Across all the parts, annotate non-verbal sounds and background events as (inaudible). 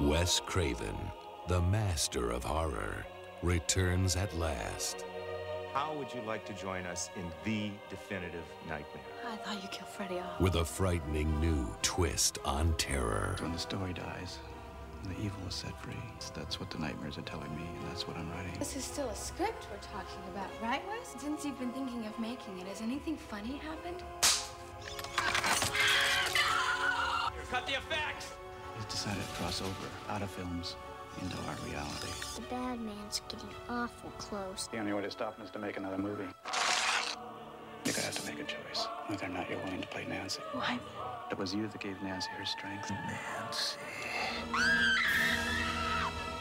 Wes Craven, the master of horror, returns at last. How would you like to join us in the definitive nightmare? I thought you killed Freddy off. With a frightening new twist on terror. When the story dies, the evil is set free. That's what the nightmares are telling me, and that's what I'm writing. This is still a script we're talking about, right, Wes? Since you've been thinking of making it, has anything funny happened? Cut the effects! He's decided to cross over out of films into our reality. The bad man's getting awful close. The only way to stop him is to make another movie. You're gonna have to make a choice, whether or not you're willing to play Nancy. Why? It was you that gave Nancy her strength. Nancy.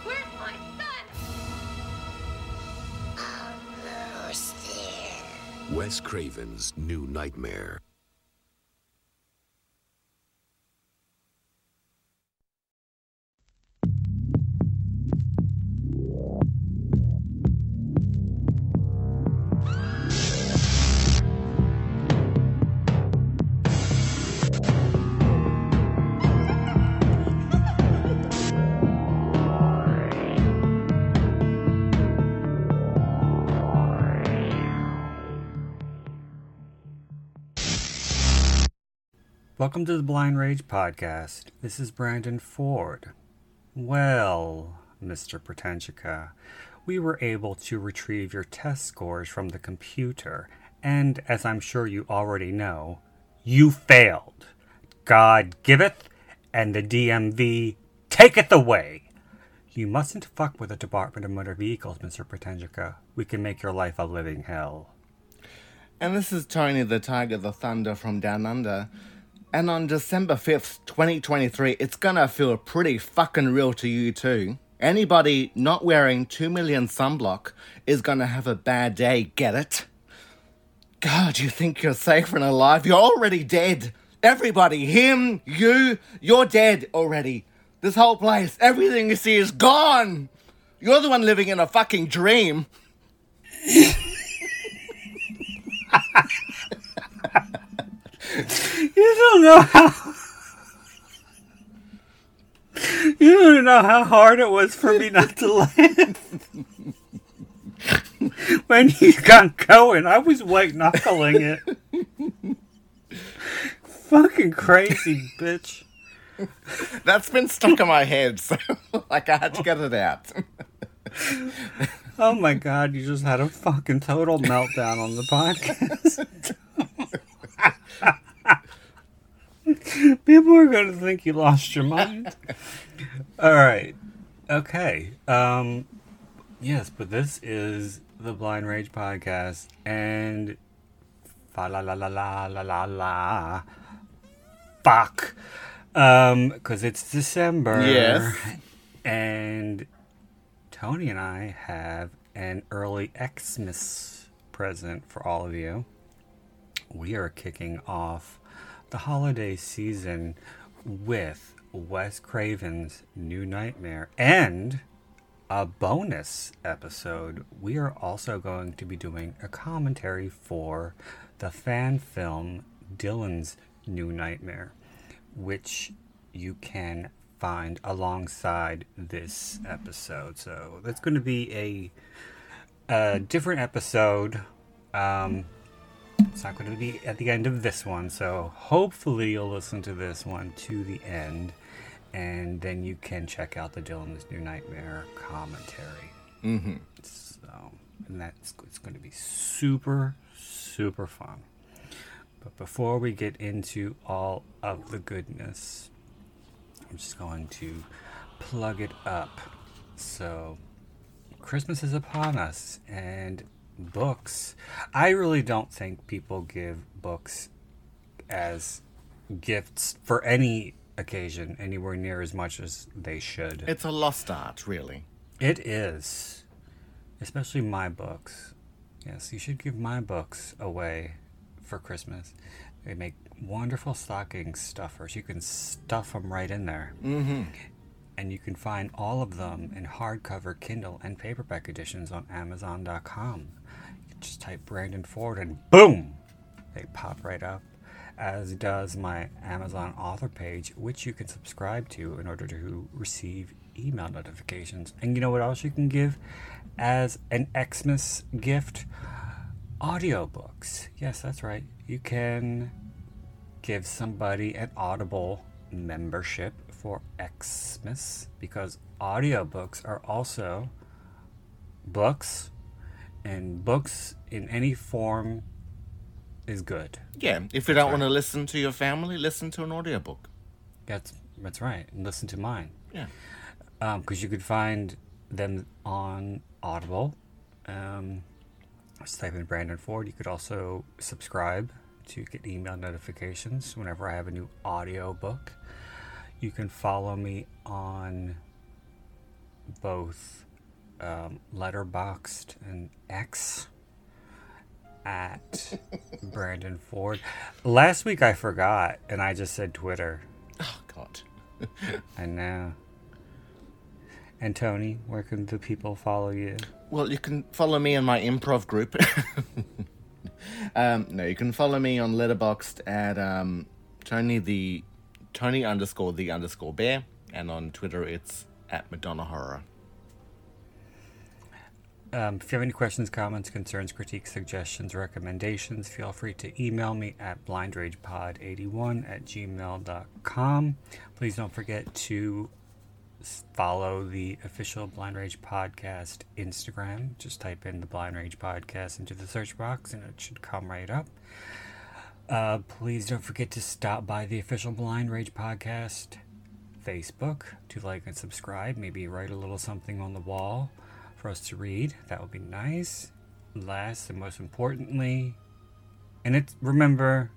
Where's my son? Wes Craven's New Nightmare. Welcome to the Blind Rage Podcast. This is Brandon Ford. Well, Mr. Pretensica, we were able to retrieve your test scores from the computer, and as I'm sure you already know, you failed. God giveth, and the DMV taketh away. You mustn't fuck with the Department of Motor Vehicles, Mr. Pretensica. We can make your life a living hell. And this is Tony the Tiger the Thunder from Down Under. And on December 5th, 2023, it's gonna feel pretty fucking real to you too. Anybody not wearing 2 million sunblock is gonna have a bad day, get it? God, you think you're safe and alive? You're already dead. Everybody, him, you, you're dead already. This whole place, everything you see is gone. You're the one living in a fucking dream. (laughs) You don't know how. You don't know how hard it was for me not to laugh. when he got going, I was white knuckling it. Fucking crazy, bitch. That's been stuck in my head, so like I had to get it out. Oh my god, you just had a fucking total meltdown on the podcast. (laughs) (laughs) People are going to think you lost your mind. All right. Okay. Um yes, but this is the Blind Rage podcast and fa la la la la la la la fuck um cuz it's December. Yes. And Tony and I have an early Xmas present for all of you. We are kicking off the holiday season with Wes Craven's New Nightmare and a bonus episode. We are also going to be doing a commentary for the fan film Dylan's New Nightmare, which you can find alongside this episode. So that's going to be a, a different episode. Um, it's not going to be at the end of this one, so hopefully you'll listen to this one to the end, and then you can check out the Dylan's New Nightmare commentary. Mm-hmm. So, and that's it's going to be super, super fun. But before we get into all of the goodness, I'm just going to plug it up. So, Christmas is upon us, and books. I really don't think people give books as gifts for any occasion anywhere near as much as they should. It's a lost art, really. It is. Especially my books. Yes, you should give my books away for Christmas. They make wonderful stocking stuffers. You can stuff them right in there. Mm-hmm. And you can find all of them in hardcover, Kindle, and paperback editions on Amazon.com. Just type Brandon Ford and boom! They pop right up. as does my Amazon author page, which you can subscribe to in order to receive email notifications. And you know what else you can give as an Xmas gift? Audiobooks. Yes, that's right. You can give somebody an Audible membership for Xmas because audiobooks are also books and books in any form is good. Yeah, if you don't want to listen to your family, listen to an audiobook. That's that's right. And listen to mine. Yeah. because you could find them on Audible. Um, just type in Brandon Ford. You could also subscribe to get email notifications whenever I have a new audio book. You can follow me on both um, Letterboxd and X at (laughs) Brandon Ford. Last week I forgot and I just said Twitter. Oh God. (laughs) I know. And Tony, where can the people follow you? Well, you can follow me in my improv group. (laughs) um, no, you can follow me on Letterboxd at um, Tony the Tony underscore the underscore bear, and on Twitter it's at Madonna Horror. Um, if you have any questions, comments, concerns, critiques, suggestions, recommendations, feel free to email me at blindragepod81 at gmail.com. Please don't forget to follow the official Blind Rage Podcast Instagram. Just type in the Blind Rage Podcast into the search box and it should come right up. Uh, please don't forget to stop by the official Blind Rage Podcast Facebook to like and subscribe. Maybe write a little something on the wall for us to read. That would be nice. Last and most importantly, and it's remember,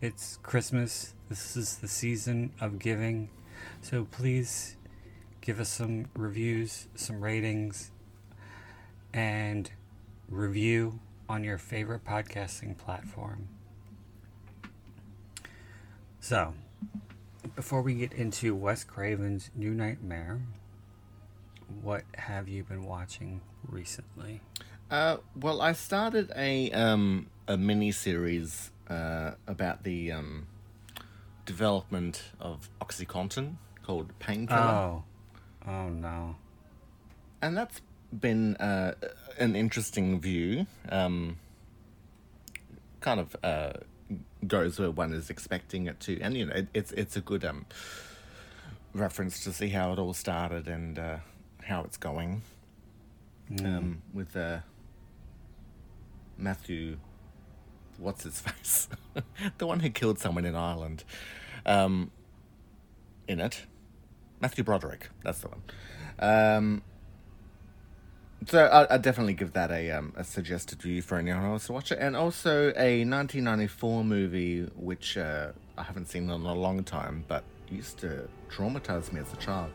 it's Christmas. This is the season of giving. So please give us some reviews, some ratings, and review on your favorite podcasting platform. So, before we get into Wes Craven's New Nightmare, what have you been watching recently? Uh, well, I started a um, a mini series uh, about the um, development of OxyContin called Painkiller. Oh, oh no. and that's been uh, an interesting view. Um, kind of uh, goes where one is expecting it to, and you know, it, it's it's a good um, reference to see how it all started and uh, how it's going. Um, with uh, Matthew, what's his (laughs) face, the one who killed someone in Ireland, um, in it, Matthew Broderick. That's the one. Um, so I, I definitely give that a um, a suggested view for anyone else to watch it, and also a 1994 movie which uh, I haven't seen in a long time, but used to traumatize me as a child.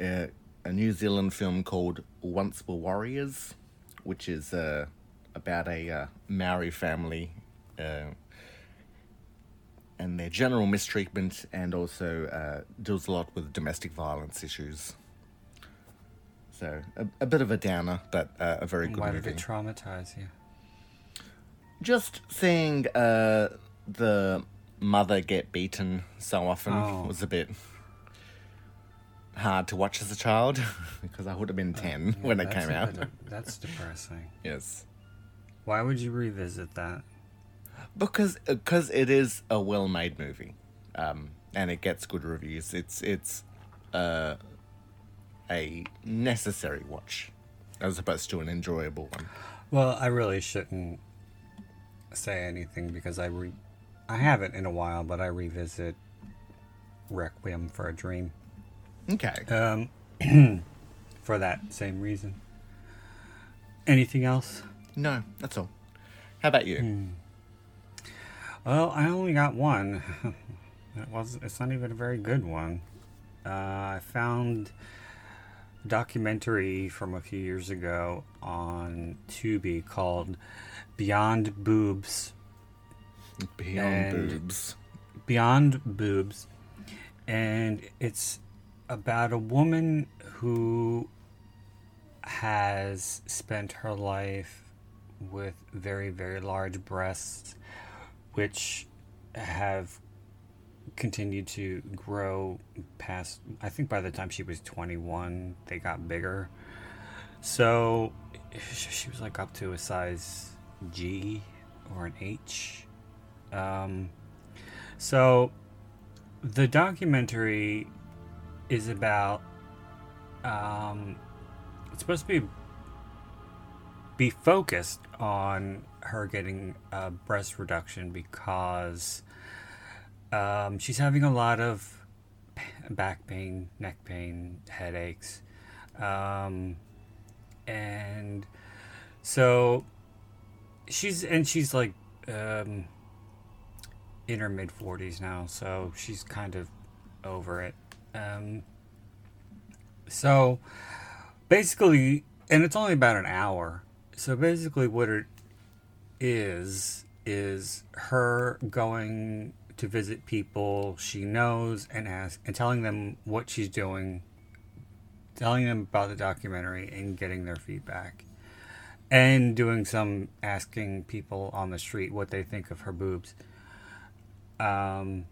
Uh, a New Zealand film called Once Were Warriors, which is uh, about a uh, Maori family uh, and their general mistreatment, and also uh, deals a lot with domestic violence issues. So a, a bit of a downer, but uh, a very good Why movie. did it traumatize you? Just seeing uh, the mother get beaten so often Oh. was a bit hard to watch as a child (laughs) because I would have been ten when it came out. of- that's depressing. (laughs) yes, Why would you revisit that? because because it is a well-made movie, um, and it gets good reviews. It's it's uh, a necessary watch as opposed to an enjoyable one. Well, I really shouldn't say anything because I re- I haven't in a while, but I revisit Requiem for a Dream. Okay. Um, (clears throat) for that same reason. Anything else? no, that's all. How about you? Hmm. Well, I only got one. (laughs) it was. It's not even a very good one. Uh, I found a documentary from a few years ago on Tubi called Beyond Boobs. Beyond And- boobs. Beyond Boobs, and it's about a woman who has spent her life with very, very large breasts, which have continued to grow past I think by the time she was 21 they got bigger. So she was like up to a size G or an H. Um, so the documentary is about um, it's supposed to be be focused on her getting a breast reduction because um, she's having a lot of back pain, neck pain, headaches, um, and so she's and she's like um, in her mid forties now, so she's kind of over it. Um, so basically, and it's only about an hour. So basically, what it is is her going to visit people she knows and ask and telling them what she's doing, telling them about the documentary and getting their feedback, and doing some asking people on the street what they think of her boobs. Um,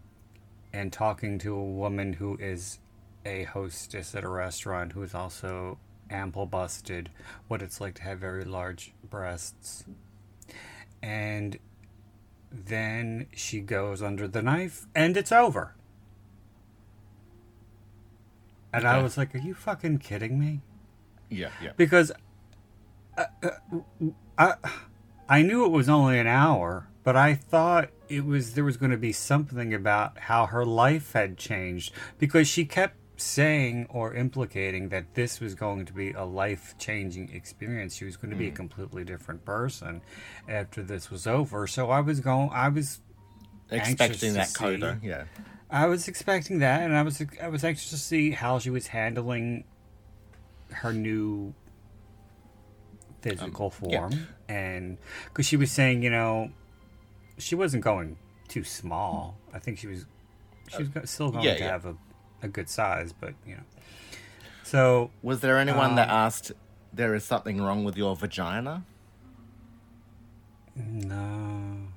and talking to a woman who is a hostess at a restaurant who is also ample busted, what it's like to have very large breasts. And then she goes under the knife and it's over. And I was like, are you fucking kidding me? Yeah, yeah. because uh, uh, I I knew it was only an hour, but I thought it was there was going to be something about how her life had changed because she kept saying or implicating that this was going to be a life-changing experience. She was going to be a completely different person after this was over. So I was going I was Expecting that see- coda, yeah. I was expecting that, and I was I was anxious to see how she was handling her new physical Um, yeah. form, and because she was saying, you know, she wasn't going too small. I think she was she was still going yeah, to yeah. have a, a good size, but you know. So Was there anyone that Um, asked, there is something wrong with your vagina? no,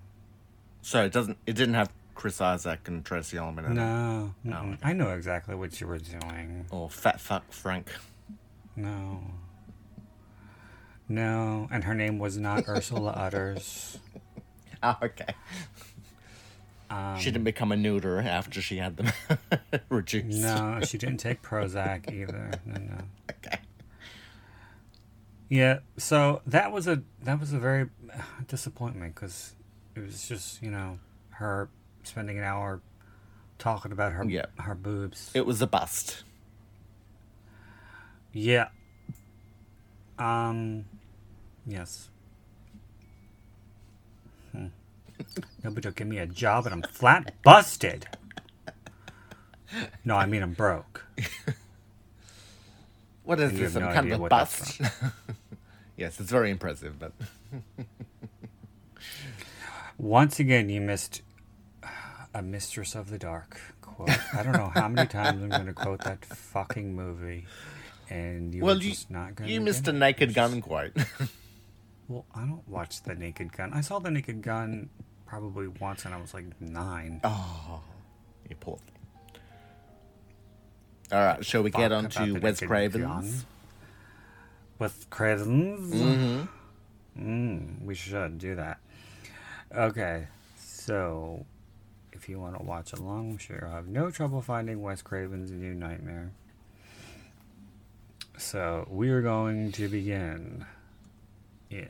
So it doesn't, it didn't have Chris Isaak and Tracey Ullman in it? no, No. I know exactly what you were doing. Or Fat Fuck Frank? No. No, and her name was not Ursula Utters. (laughs) Oh, okay. Um, she didn't become a neuter after she had them (laughs) reduced. No, she didn't take Prozac either. No, no. (laughs) Okay. Yeah, so that was a that was a very uh, disappointment because it was just you know her spending an hour talking about her Yeah. her boobs. It was a bust. Yeah. Um. Yes. Hmm. (laughs) Nobody will give me a job, and I'm flat busted. No, I mean I'm broke. (laughs) What is this? Some no kind of a bust? (laughs) yes, it's very impressive, but Once again, you missed uh, a Mistress of the Dark quote. I don't know how many times I'm going to quote that fucking movie, and you well, you just not going. you missed a Naked Gun quote. Well, I don't watch The Naked Gun. I saw The Naked Gun probably once, and I was like nine. oh, you pulled. All right, shall we get on to Wes Craven's? With Cravens? Mm-hmm. Mm, we should do that. Okay, so if you want to watch along, I'm sure you'll have no trouble finding Wes Craven's New Nightmare. So we are going to begin in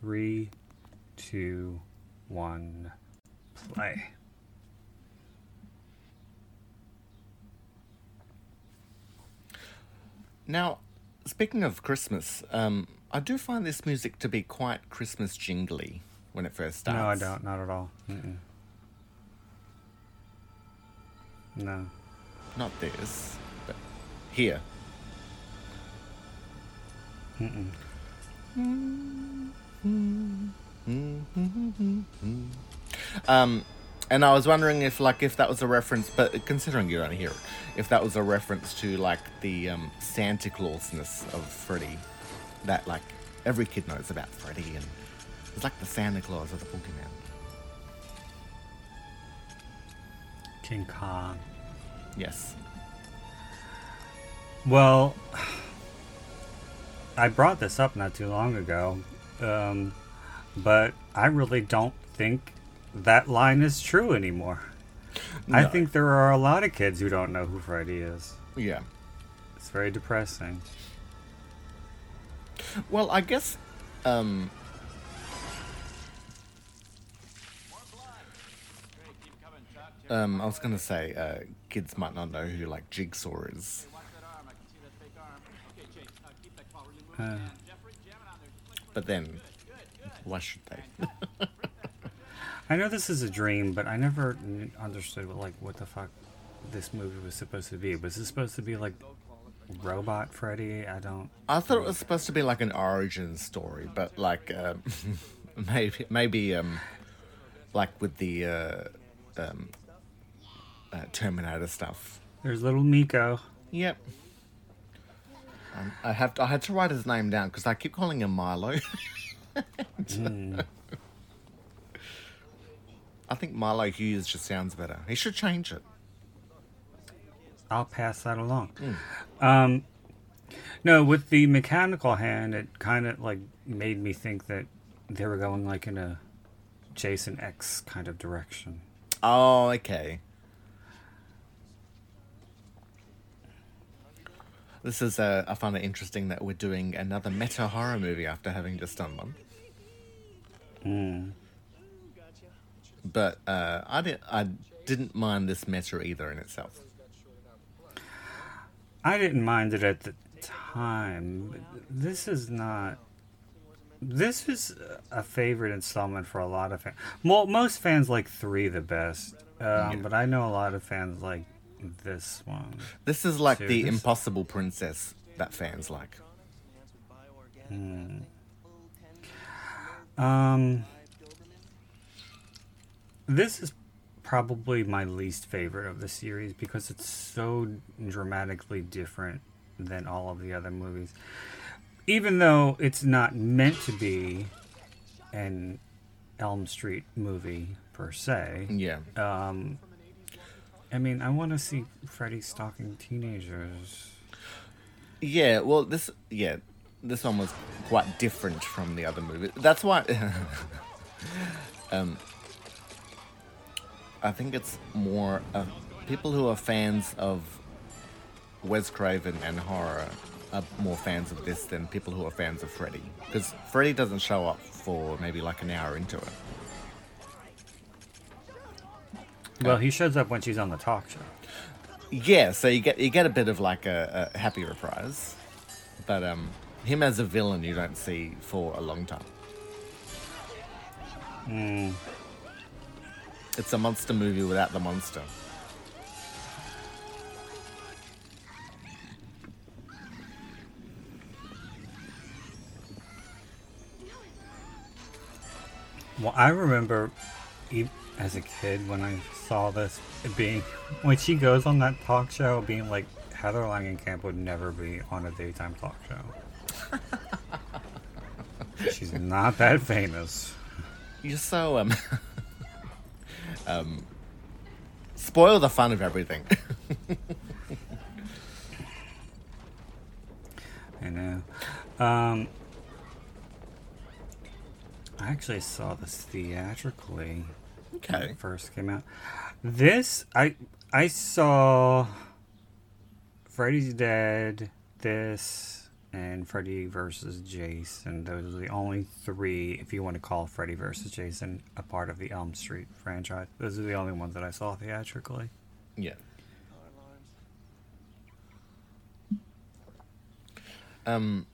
three, two, one, play. Now, speaking of Christmas, um, I do find this music to be quite Christmas jingly when it first starts. No, I don't. Not at all. Mm-mm. No. Not this, but here. Mm-mm. Um, and I was wondering if, like, if that was a reference, but considering you don't hear it, if that was a reference to like the um, Santa Clausness of Freddy, that like every kid knows about Freddy, and it's like the Santa Claus of the Boogeyman. King Kong. Yes. Well, I brought this up not too long ago, um, but I really don't think that line is true anymore. I think there are a lot of kids who don't know who Freddy is. Yeah. It's very depressing. Well, I guess. Um, um, I was gonna say, uh, kids might not know who like Jigsaw is. Uh, But then, why should they? I know this is a dream, but I never understood what, like what the fuck this movie was supposed to be. Was it supposed to be like robot Freddy? I don't. I thought it was supposed to be like an origin story, but like um, (laughs) maybe maybe um, like with the uh, um, uh, Terminator stuff. There's little Miko. Yep. Um, I have to, I had to write his name down because I keep calling him Milo. (laughs) (laughs) I think Milo Hughes just sounds better. He should change it. I'll pass that along. Um, no, with the mechanical hand, it kind of like made me think that they were going like in a Jason X kind of direction. Oh, okay. This is uh, I find it interesting that we're doing another meta horror movie after having just done one. Mm. But uh, I didn't I didn't mind this meta either in itself. I didn't mind it at the time. This is not. This is a favorite installment for a lot of fans. Mo- most fans like three the best, um, but I know a lot of fans like this one. This is like So the impossible princess that fans like. Um, this is probably my least favorite of the series because it's so dramatically different than all of the other movies. Even though it's not meant to be an Elm Street movie per se. Yeah. Um, I mean, I want to see Freddy stalking teenagers. Yeah, well, this yeah, this one was quite different from the other movie. That's why. (laughs) um, I think it's more uh, people who are fans of Wes Craven and horror are more fans of this than people who are fans of Freddy because Freddy doesn't show up for maybe like an hour into it. Well, he shows up when she's on the talk show. Yeah, so you get you get a bit of like a, a happy reprise, but um, him as a villain you don't see for a long time. Mm. It's a monster movie without the monster. Well, I remember as a kid when I saw this being when she goes on that talk show, being like Heather Langenkamp would never be on a daytime talk show. (laughs) She's not that famous. You're so um, (laughs) um, spoil the fun of everything. (laughs) I know. Um, I actually saw this theatrically. When Okay. it first came out. This I I saw Freddy's Dead, this, and Freddy versus Jason. Those are the only three, if you want to call Freddy versus Jason a part of the Elm Street franchise. Those are the only ones that I saw theatrically. yeah. Um,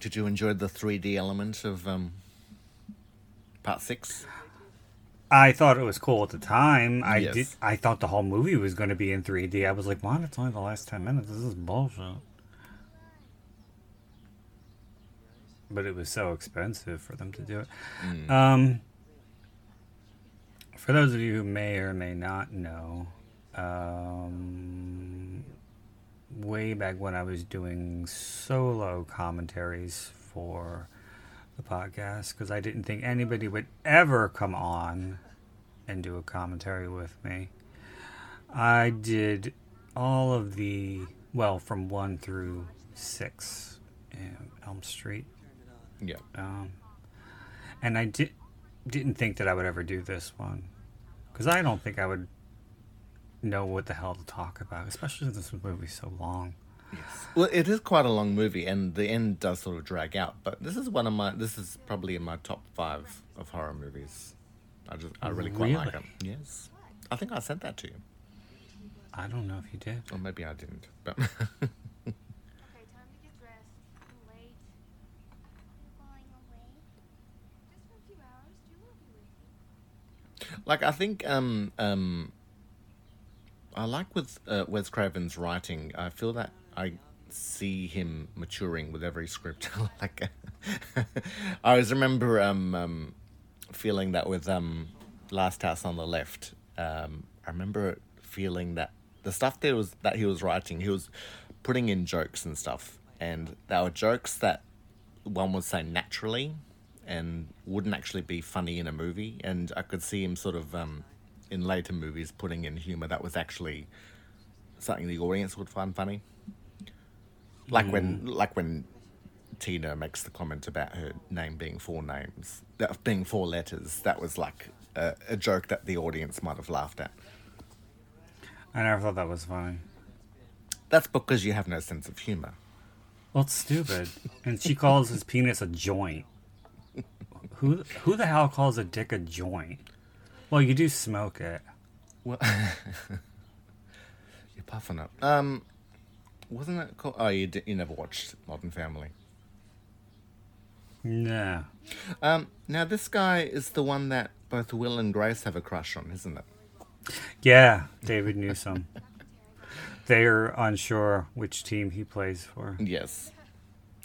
did you enjoy the 3D element of um, part six? I thought it was cool at the time. I Yes. did. I thought the whole movie was going to be in 3D. I was like, "What? It's only the last ten minutes. This is bullshit." But it was so expensive for them to do it. Um, for those of you who may or may not know, um, way back when I was doing solo commentaries for the podcast, because I didn't think anybody would ever come on and do a commentary with me. I did all of the well from one through six in Elm Street, Yeah. um, and I did didn't think that I would ever do this one because I don't think I would know what the hell to talk about, especially since this movie's so long. Well, it is quite a long movie, and the end does sort of drag out. But this is one of my. This is probably in my top five of horror movies. I just, I really quite like it. Yes, I think I sent that to you, I don't know if you did. or maybe I didn't. But Okay, time to get dressed. I'm late. You're going away? Just for a few hours. Jill will be with you. like, I think um um. I like with uh, Wes Craven's writing. I feel that I see him maturing with every script. (laughs) like, I always remember um, um feeling that with um Last House on the Left. Um, I remember feeling that the stuff that was that he was writing, he was putting in jokes and stuff, and there were jokes that one would say naturally and wouldn't actually be funny in a movie. And I could see him sort of um, in later movies putting in humor that was actually something the audience would find funny. Like when, like when Tina makes the comment about her name being four names, that being four letters. That was like a, a joke that the audience might have laughed at. I never thought that was funny. That's because you have no sense of humor. Well, it's stupid. and she calls his penis a joint. Who who the hell calls a dick a joint? Well, you do smoke it. Well, (laughs) you're puffing up. Um, wasn't that called? Oh, you, di- you never watched Modern Family. Nah. Um, now this guy is the one that both Will and Grace have a crush on, isn't it? Yeah, David Newsom. (laughs) They're unsure which team he plays for. Yes,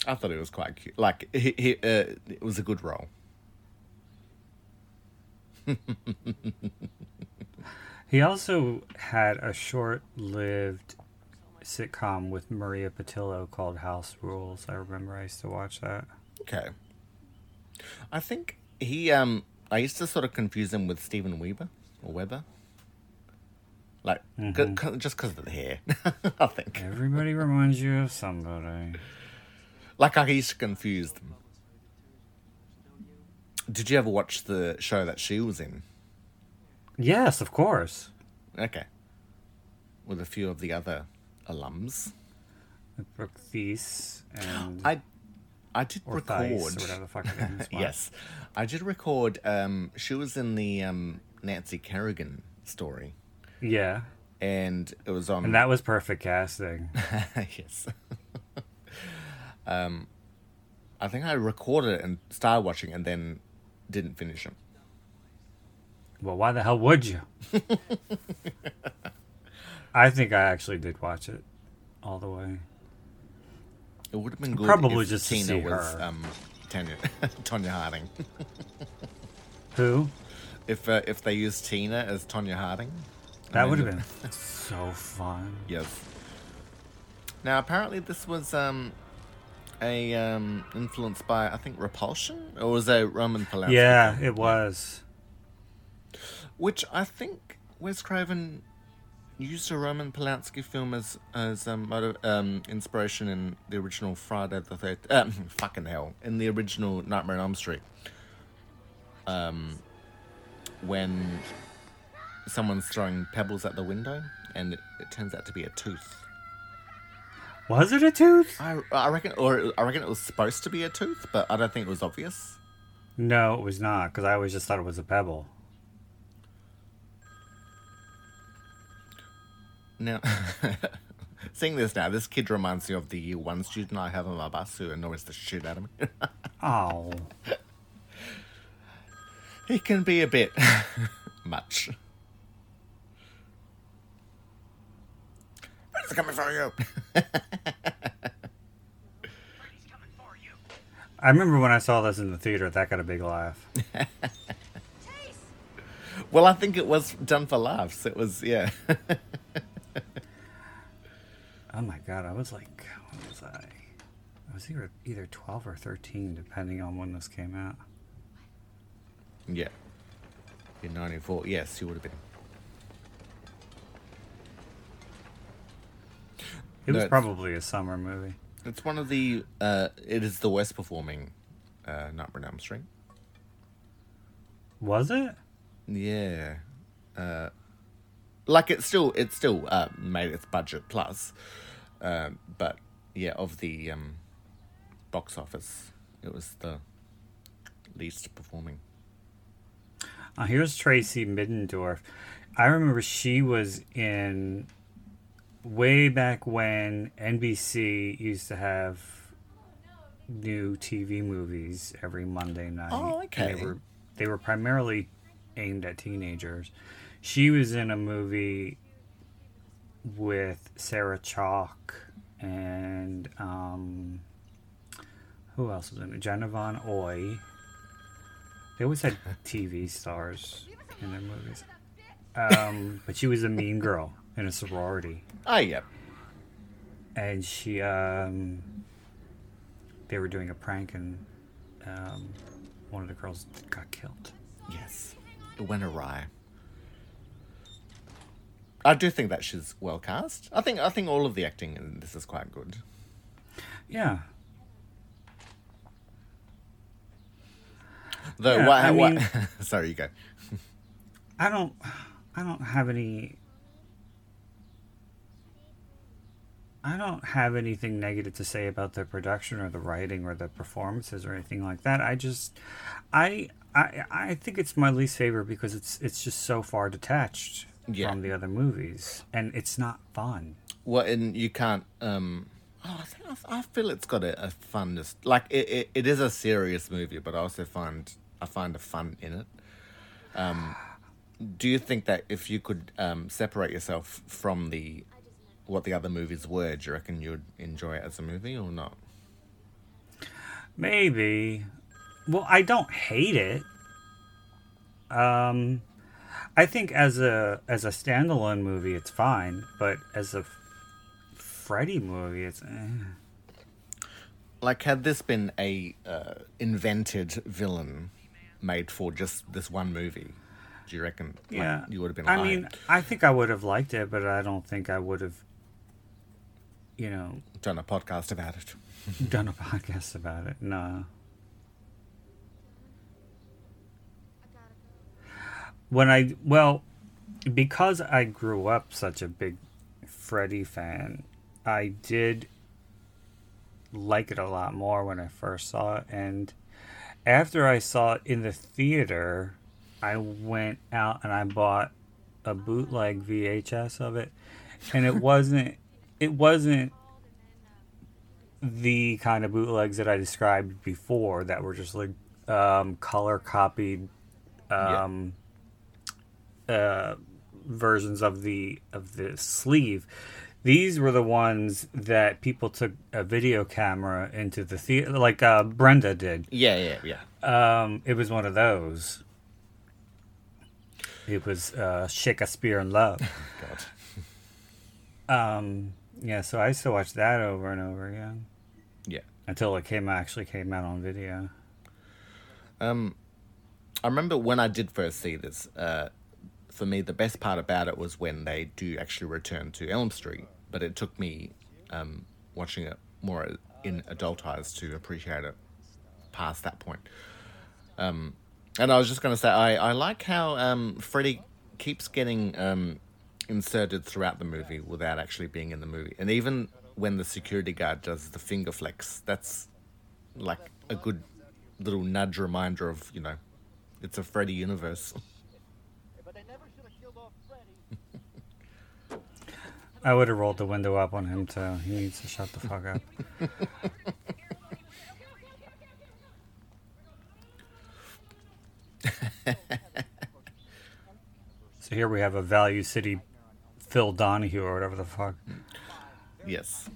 I thought it was quite cute. Like he, he uh, it was a good role. (laughs) He also had a short-lived sitcom with Maria Pitillo called House Rules. I remember I used to watch that. Okay. I think he um I used to sort of confuse him with Stephen Weber or Weber. Like c- c- just because of the hair, (laughs) I think. Everybody reminds you of somebody. Like I used to confuse them. Did you ever watch the show that she was in? Yes, of course. Okay. With a few of the other alums. Brooke Theiss and I I did or record Thies, or whatever the fuck her (laughs) yes. I did record um she was in the um Nancy Kerrigan story Yeah. and it was on And that was perfect casting. (laughs) yes. um, I think I recorded it and started watching and then didn't finish it. Well, why the hell would you? (laughs) I think I actually did watch it all the way. It would have been good Probably if just to Tina see was her. um, Tanya, (laughs) Tonya Harding. Who? If uh, if they used Tina as Tonya Harding, That would have been (laughs) so fun. Yes. Now apparently this was um a um influenced by I think Repulsion or was a Roman Polanski? Yeah, it was. Which I think Wes Craven used a Roman Polanski film as as um, um inspiration in the original Friday the Thirteenth. (laughs) Um, fucking hell, in the original Nightmare on Elm Street. Um, when someone's throwing pebbles at the window and it, it turns out to be a tooth. Was it a tooth? I, I reckon, or I reckon it was supposed to be a tooth, but I don't think it was obvious. No, it was not, because I always just thought it was a pebble. Now, (laughs) seeing this now, this kid reminds me of the one student I have on my bus who annoys the shit out of me. (laughs) Oh. he can be a bit (laughs) much. Are coming for you. I remember when I saw this in the theater, that got a big laugh. well, I think it was done for laughs. It was, yeah. Oh my god, I was like, what was I? I was either, either 12 or 13, depending on when this came out. yeah. In 94, yes, you would have been. It No, was probably a summer movie. It's one of the. Uh, it is the worst performing uh, Nightmare on Elm Street. Was it? Yeah. Uh, like it's still it's still uh, made its budget plus, um, but yeah, of the um, box office, it was the least performing. Uh, here's Tracy Middendorf. I remember she was in way back when NBC used to have new TV movies every Monday night. Oh, okay. They were they were primarily aimed at teenagers. She was in a movie with Sarah Chalk and um, who else was in it? Jenna Von Oy. They always had (laughs) TV stars in their movies. Um, but she was a mean girl in a sorority. Oh yeah, And she, um, they were doing a prank and um, one of the girls got killed. yes, it went awry. I do think that she's well cast. I think I think all of the acting in this is quite good. Yeah. Though Yeah, what, I what mean- (laughs) sorry, you go. I don't, I don't have any. I don't have anything negative to say about the production or the writing or the performances or anything like that. I just, I, I, I think it's my least favorite because it's it's just so far detached Yeah. from the other movies, and it's not fun. Well, and you can't. Um, oh, I think I, I feel it's got a, a funness. Like it, it, it is a serious movie, but I also find I find a fun in it. Um, do you think that if you could um, separate yourself from the what the other movies were, do you reckon you'd enjoy it as a movie or not? Maybe. Well, I don't hate it. Um, I think as a as a standalone movie, it's fine. But as a Freddy movie, it's. Eh. Like, had this been a uh, invented villain made for just this one movie, do you reckon? like, Yeah, you would have been. I like, mean, I think I would have liked it, but I don't think I would have. You know, done a podcast about it. done a (laughs) podcast about it. No. When I well, because I grew up such a big Freddy fan, I did like it a lot more when I first saw it, and after I saw it in the theater, I went out and I bought a bootleg VHS of it, and it wasn't it wasn't the kind of bootlegs that I described before that were just like um, color copied um, uh, versions of the of the sleeve. These were the ones that people took a video camera into the theater, like uh, Brenda did. Yeah, yeah, yeah. Um, it was one of those. It was uh, Shakespeare in Love. (laughs) God. Um, yeah, so I used to watch that over and over again Yeah. until it came actually came out on video. Um, I remember when I did first see this. Uh, for me, the best part about it was when they do actually return to Elm Street. But it took me um, watching it more in adult eyes to appreciate it past that point. Um, and I was just going to say, I, I like how um, Freddy keeps getting um, inserted throughout the movie without actually being in the movie. And even when the security guard does the finger flex, that's like a good little nudge reminder of, you know, it's a Freddy universe. (laughs) I would have rolled the window up on him too. He needs to shut the fuck up. so here we have a Value City Phil Donahue or whatever the fuck. Yes.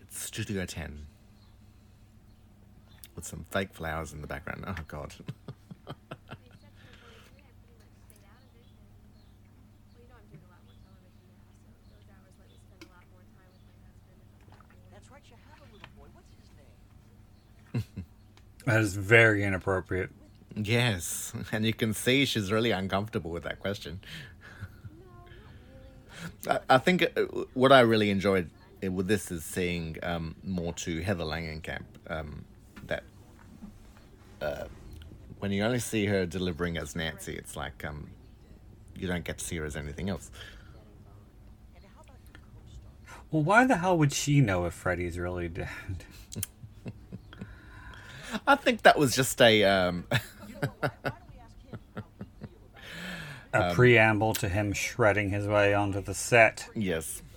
It's Studio 10. With some fake flowers in the background. Oh, God. (laughs) That's right, you have a little boy. What's his name? That is very inappropriate. yes. (laughs) And you can see she's really uncomfortable with that question. I, I think uh, what I really enjoyed uh, with this is seeing um, more to Heather Langenkamp. Um, that uh, when you only see her delivering as Nancy, it's like um, you don't get to see her as anything else. Well, why the hell would she know if Freddy's really (laughs) dead? I think that was just a um, (laughs) A preamble to him shredding his way onto the set. yes. (laughs)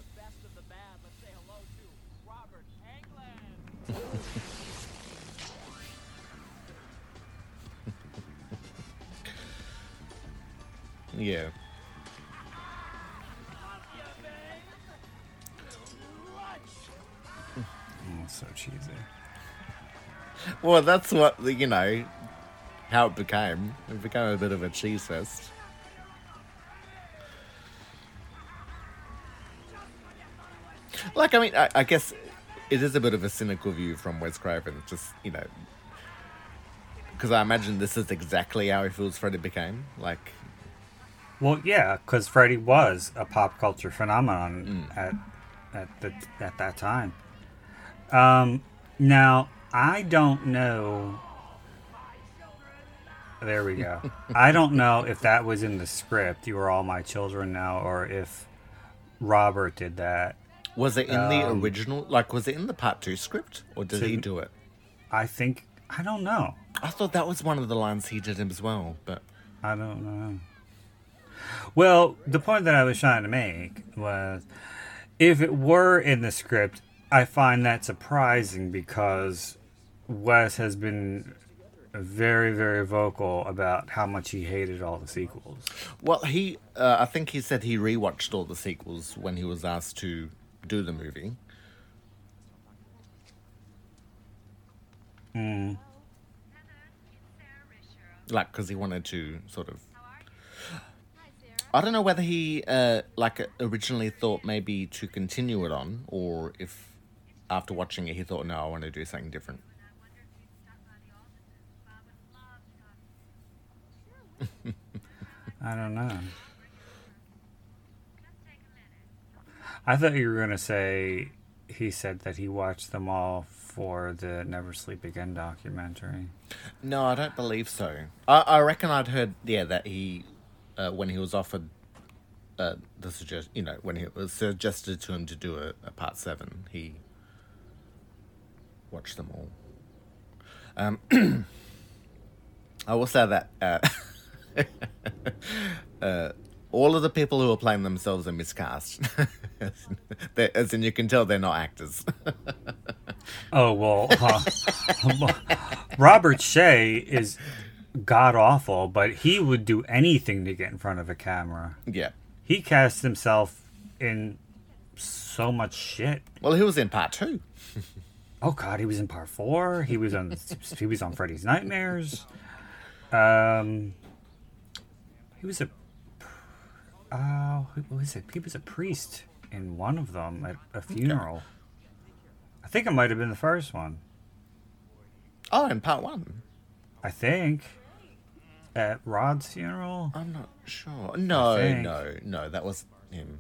Yeah. Oh, so cheesy. Well, that's what you know how it became. It became a bit of a cheese fest. Like, I mean, I, I guess it is a bit of a cynical view from Wes Craven. Just you know, because I imagine this is exactly how he feels Freddy became. Like, Well, yeah, because Freddy was a pop culture phenomenon at at the at that time. Um, now I don't know. There we go. I don't know if that was in the script. You are all my children now, or if Robert did that. was it in the Um, original? Like, was it in the part two script, or did he do it? I think I don't know. I thought that was one of the lines he did as well, but I don't know. Well, the point that I was trying to make was if it were in the script, I find that surprising because Wes has been very, very vocal about how much he hated all the sequels. Well, he, uh, I think he said he rewatched all the sequels when he was asked to do the movie. Like, because he wanted to sort of. I don't know whether he, uh, like, originally thought maybe to continue it on, or if after watching it he thought, no, I want to do something different. (laughs) I don't know. I thought you were going to say he said that he watched them all for the Never Sleep Again documentary. No, I don't believe so. I, I reckon I'd heard, yeah, that he, uh, when he was offered uh, the suggest, you know, when it was suggested to him to do a, a part seven, he watched them all. Um, (clears throat) I will say that uh, (laughs) uh, (laughs) all of the people who are playing themselves are miscast. (laughs) As in, you can tell they're not actors. (laughs) Oh well, uh, Robert Shaye is god awful, but he would do anything to get in front of a camera. yeah. He cast himself in so much shit. Well, he was in part two. Oh god, he was in part four. He was on he was on Freddy's Nightmares. Um, he was a oh, what was it? He was a priest in one of them at a funeral. I think it might have been the first one. Oh, in part one. I think at Rod's funeral. I'm not sure. No, no, no. That was him.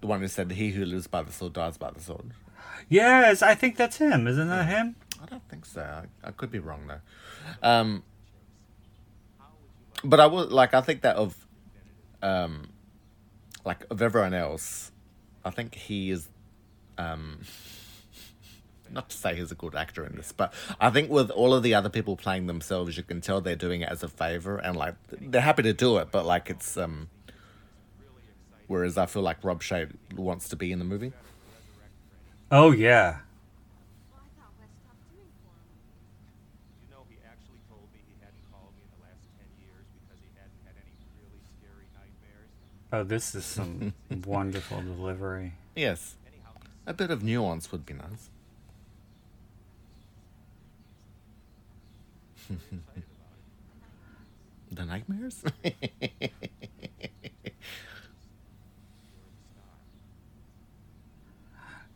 The one who said, "He who lives by the sword dies by the sword." Yes, I think that's him. Isn't that him? I don't think so. I, I could be wrong though. Um, but I would like. I think that of, um, like of everyone else, I think he is. Um, (laughs) not to say he's a good actor in this, but I think with all of the other people playing themselves, you can tell they're doing it as a favor, and like they're happy to do it, but like it's um. Whereas I feel like Rob Shaye wants to be in the movie. Oh yeah. Well, I thought Wes stopped doing for him. You know, he actually told me he hadn't called me in the last 10 years because he hadn't had any really scary nightmares. Oh, this is some (laughs) wonderful delivery. Yes, a bit of nuance would be nice. (laughs) the nightmares? (laughs)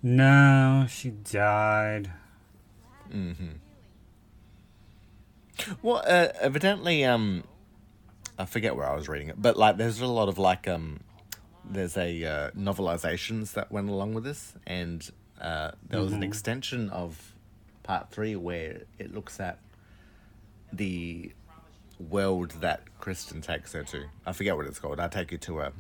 No, she died. Mm-hmm. well, uh, evidently, um, I forget where I was reading it, but like, there's a lot of like, um, there's a uh, novelizations that went along with this, and uh, there was an extension of part three where it looks at the world that Kristen takes her to. I forget what it's called. I take you to a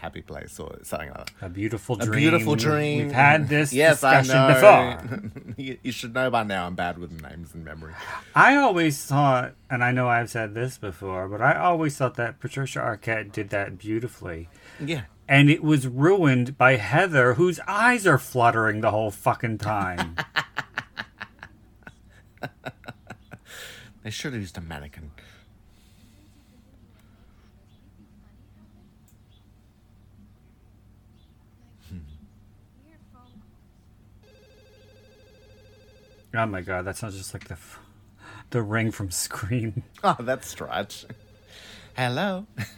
happy place or something like that. A beautiful dream. A beautiful dream. We've had this (laughs) yes, I discussion know. before. (laughs) you, you should know by now. I'm bad with names and memory. I always thought, and I know I've said this before, but I always thought that Patricia Arquette did that beautifully. Yeah. And it was ruined by Heather, whose eyes are fluttering the whole fucking time. (laughs) They should have used a mannequin. Weird phone oh my god, that sounds just like the f- the ring from Scream. (laughs) Oh, that's right. Hello. That's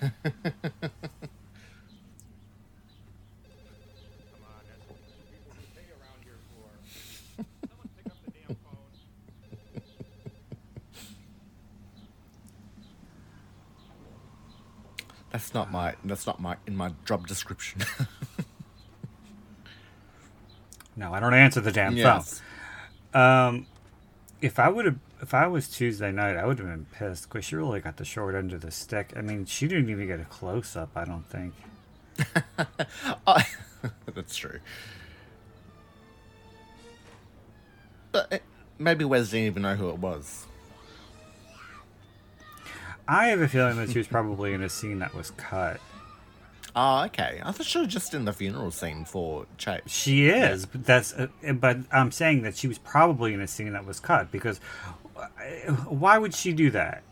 what people would pay around here for. Someone pick up the damn phone. That's not my. That's not my in my job description. (laughs) No, I don't answer the damn yes. phone. Um, if I would have, if I was Tuesday night, I would have been pissed because she really got the short end of the stick. I mean, she didn't even get a close up. I don't think. (laughs) (laughs) That's true. But uh, maybe Wes didn't even know who it was. I have a feeling that she was probably in a scene that was cut. Oh, okay. I thought she was just in the funeral scene for Chase. She is, but that's. Uh, but I'm saying that she was probably in a scene that was cut because uh, why would she do that?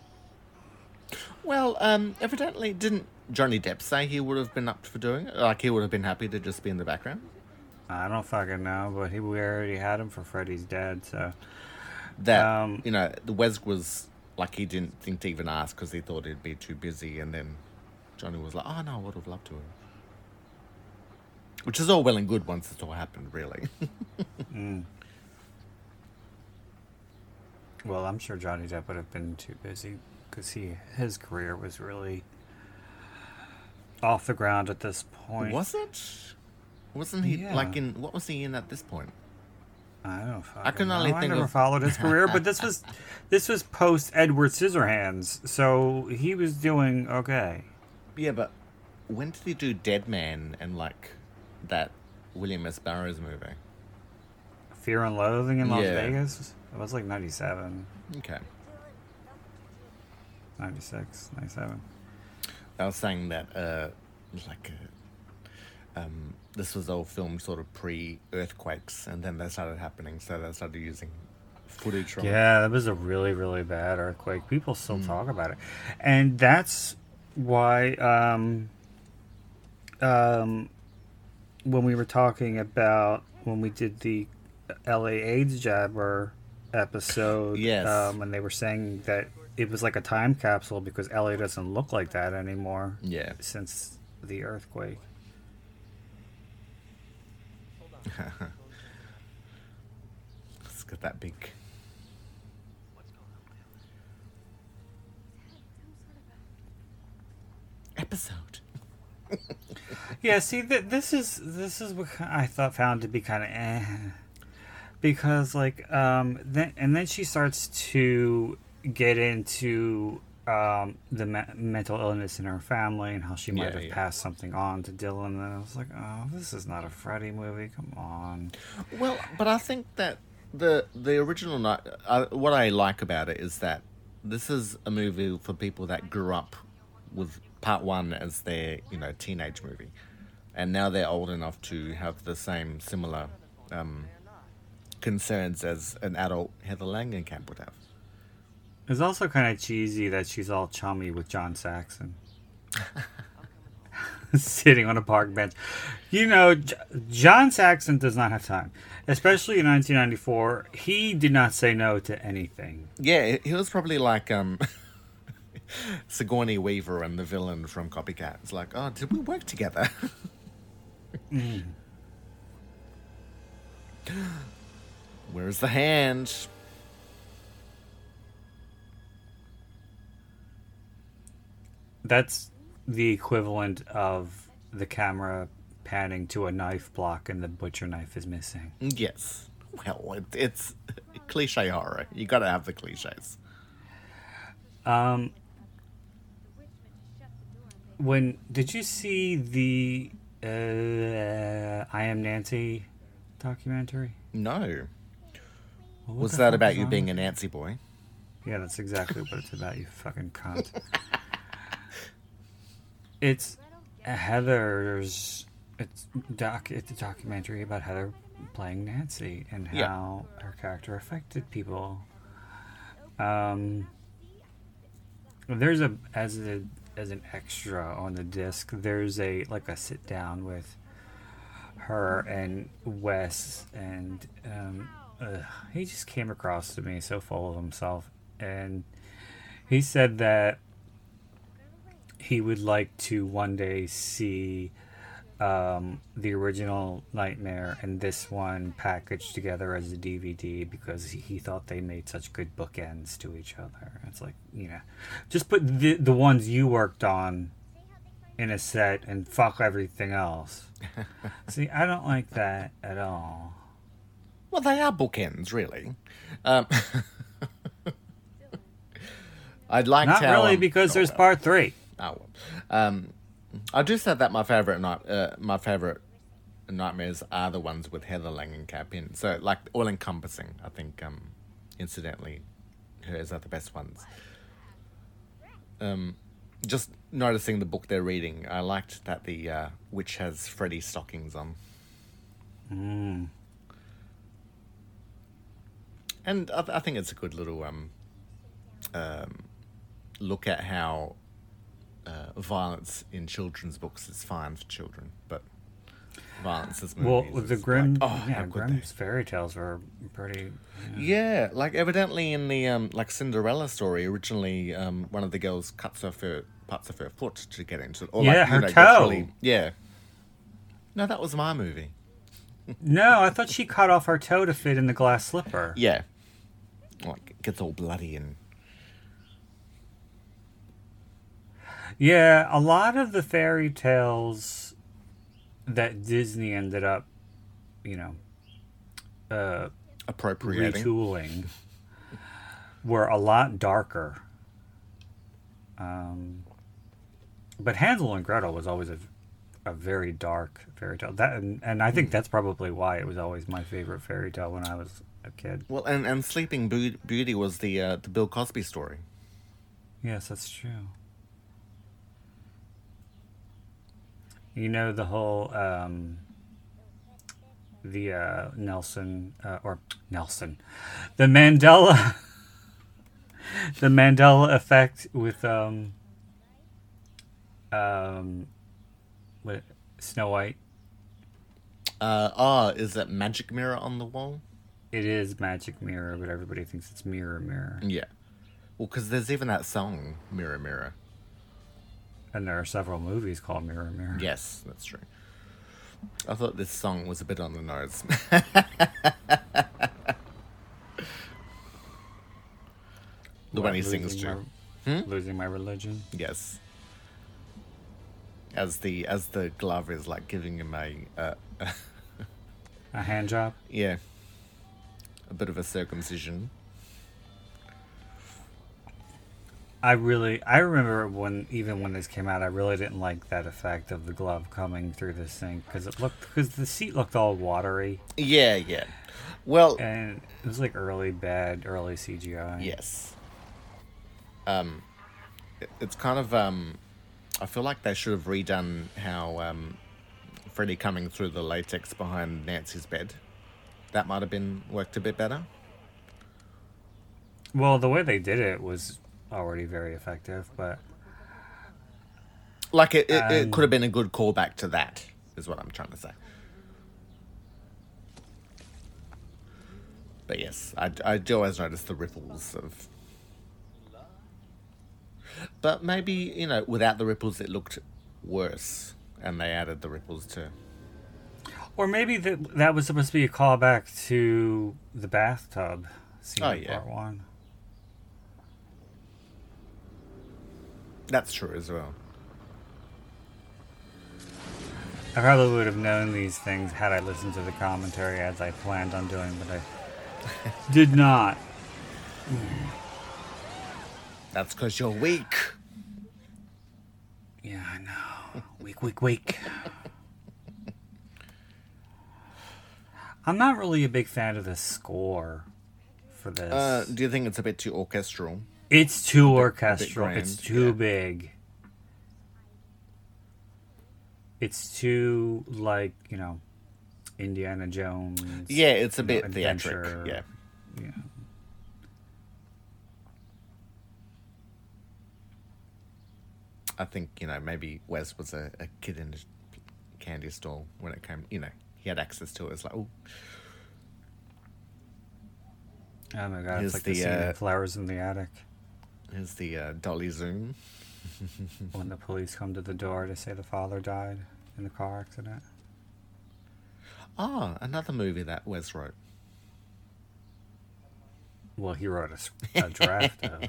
Well, um, evidently, didn't Johnny Depp say he would have been up for doing it? Like he would have been happy to just be in the background. I don't fucking know, but he, we already had him for Freddy's dad, so That Um, you know, the Wes was like he didn't think to even ask because he thought he'd be too busy, and then Johnny was like, "Oh no, I would have loved to." have." Which is all well and good once it's all happened, really. (laughs) Mm. well, I'm sure Johnny Depp would have been too busy because he his career was really off the ground at this point. was it? Wasn't he Yeah. like in what was he in at this point? I don't. Fucking I can only know. think I never of- followed his career, but this (laughs) was this was post Edward Scissorhands, so he was doing okay. Yeah, but when did he do Dead Man and like that William S. Burroughs movie? Fear and Loathing in Las Yeah. Vegas. It was like 97, Okay. 96, 97. I was saying that uh like uh, um this was all filmed sort of pre earthquakes and then they started happening so they started using footage from. Yeah, that was a really, really bad earthquake. People still talk about it, and that's why um, um, when we were talking about when we did the LA AIDS jabber episode, Yes. um, and they were saying that it was like a time capsule because LA doesn't look like that anymore Yeah. since the earthquake. (laughs) It's got that big episode. Yeah, see, th- this is this is what I thought found to be kind of eh, because like um then and then she starts to get into um the me- mental illness in her family and how she might Yeah, have yeah. passed something on to Dylan. And I was like, oh, this is not a Freddy movie. Come on. Well, but I think that the the original night. Uh, what I like about it is that this is a movie for people that grew up with part one as their you know teenage movie, and now they're old enough to have the same similar um, concerns as an adult Heather Langenkamp would have. It's also kind of cheesy that she's all chummy with John Saxon. (laughs) Sitting on a park bench. You know, J- John Saxon does not have time. Especially in 1994. He did not say no to anything. Yeah, he was probably like um, (laughs) (laughs) Sigourney Weaver and the villain from Copycat. It's like, oh, did we work together? (laughs) Where's the hand? That's the equivalent of the camera panning to a knife block and the butcher knife is missing. Yes. Well, it, it's (laughs) cliche horror. You got to have the cliches. Um, when did you see the uh, I Am Nancy documentary? No. What Was that about you on? being a Nancy boy? Yeah, that's exactly what it's about. You fucking cunt. (laughs) It's Heather's. It's doc. It's a documentary about Heather playing Nancy and Yeah. how her character affected people. Um, there's a as a as an extra on the disc. There's a like a sit down with her and Wes, and um, uh, he just came across to me so full of himself, and he said that he would like to one day see um, the original Nightmare and this one packaged together as a DVD because he, thought they made such good bookends to each other. It's like, you know, just put the, the ones you worked on in a set and fuck everything else. (laughs) See, I don't like that at all. Well, they are bookends, really. Um, (laughs) I'd like Not how, really, um, because oh, there's part three. Oh, um, I do said that my favorite night, uh, my favorite nightmares are the ones with Heather Langenkamp in. So, like all encompassing. I think, um, incidentally, hers are the best ones. Um, just noticing the book they're reading, I liked that the uh, witch has Freddy stockings on. Mm. and I, I think it's a good little um, um, look at how uh, violence in children's books is fine for children, but violence is Well, movies with the Grimm, like, oh, yeah, Grimm's fairy tales were pretty. they- Yeah, like evidently in the um, like Cinderella story, originally um, one of the girls cuts off her parts of her foot to get into it. Or Yeah, like, her know, toe. yeah. No, that was my movie. No, I thought she cut off her toe to fit in the glass slipper. Yeah. Like it gets all bloody and Yeah, a lot of the fairy tales that Disney ended up, you know, uh, appropriating. retooling were a lot darker. Um, but Hansel and Gretel was always a, a very dark fairy tale. That and, and I Hmm. think that's probably why it was always my favorite fairy tale when I was a kid. Well, and, and Sleeping Beauty was the uh, the Bill Cosby story. Yes, that's true. You know the whole um, the uh, Nelson uh, or Nelson, the Mandela, (laughs) the Mandela effect with um, um, what Snow White. Uh, oh, is that magic mirror on the wall? It is Magic Mirror, but everybody thinks it's Mirror Mirror, Yeah. Well, because there's even that song, Mirror Mirror. And there are several movies called Mirror Mirror. Yes, that's true. I thought this song was a bit on the nose. (laughs) the one he sings to. my- Losing my religion. Yes. As the as the glove is like giving him a uh, (laughs) A hand job. yeah, a bit of a circumcision. I really, I remember when even when this came out, I really didn't like that effect of the glove coming through the sink because it looked because the seat looked all watery Yeah, yeah. Well, and it was like early bad, early CGI. Yes. Um, it- it's kind of um, I feel like they should have redone how um, Freddy coming through the latex behind Nancy's bed. That might have been worked a bit better. Well, the way they did it was already very effective, but Like it, it, it Um, could have been a good callback to that. Is what I'm trying to say. But yes, I, I do always notice the ripples of. But maybe you know, without the ripples, it looked worse, and they added the ripples to. or maybe that that was supposed to be a callback to the bathtub scene Oh, in yeah. part one. That's true as well. I probably would have known these things had I listened to the commentary as I planned on doing, but I (laughs) did not. That's because you're weak. Yeah, I know. Weak, weak, weak. I'm not really a big fan of the score for this. Uh, do you think it's a bit too orchestral? It's too orchestral. grand, it's too yeah. big. It's too like you know, Indiana Jones. Yeah, it's a you know, bit theatric. Yeah. Yeah. I think, you know, maybe Wes was a, a kid in a candy store when it came, you know, he had access to it. It's like, oh, Oh my god, Here's it's like the, the, uh, Flowers in the Attic here's the uh, Dolly Zoom. (laughs) when the police come to the door to say the father died in the car accident. Ah, another movie that Wes wrote. Well, he wrote a (laughs) draft of.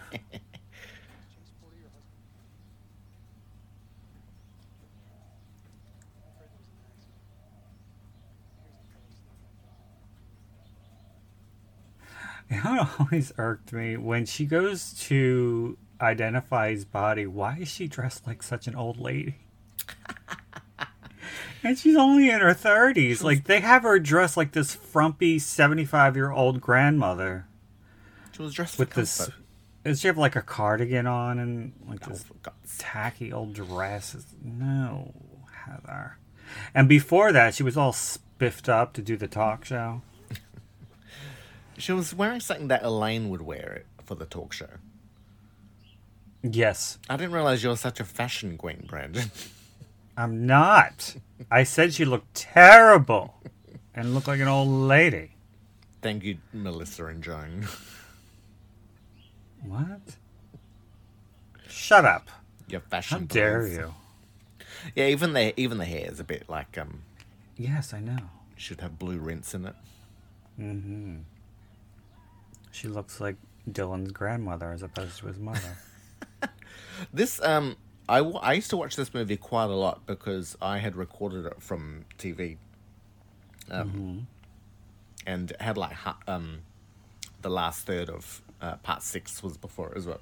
You know what always irked me? When she goes to identify his body, why is she dressed like such an old lady? (laughs) and she's only in her 30s. Like, they have her dressed like this frumpy 75 year old grandmother She was dressed with this. Does she have like a cardigan on and like Oh, this sake. tacky old dresses? No, Heather. And before that, she was all spiffed up to do the talk show. She was wearing something that Elaine would wear it for the talk show. Yes, I didn't realize you were such a fashion queen, Brandon. (laughs) I'm not. I said she looked terrible and looked like an old lady. Thank you, Melissa and Joan. (laughs) What? Shut up. Your fashion. How dare police. you? Yeah, even the even the hair is a bit like um Yes, I know. should have blue rinse in it. Mm-hmm. She looks like Dylan's grandmother as opposed to his mother. (laughs) This um I, w- I used to watch this movie quite a lot because I had recorded it from TV. Um, and it had like ha- um the last third of uh, part six was before it as well.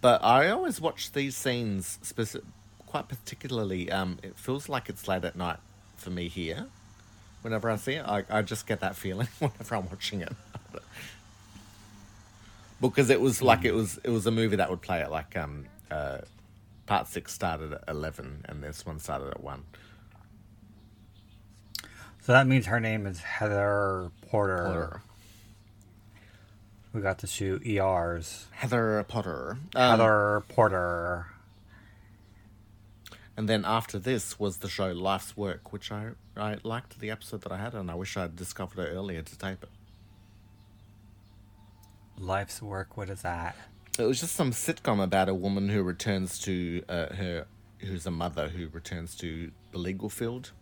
But I always watch these scenes speci- quite particularly. Um, it feels like it's late at night for me here. Whenever I see it, I, I just get that feeling (laughs) whenever I'm watching it. (laughs) because it was like it was it was a movie that would play at like um uh part six started at 11 and this one started at 1 so that means her name is Heather Porter. Porter. We got to shoot ERs. heather potter um, Heather Porter. And then after this was the show life's work which i i liked the episode that i had and i wish i'd discovered it earlier to tape it Life's work. What is that? it was just some sitcom about a woman who returns to uh, her who's a mother who returns to the legal field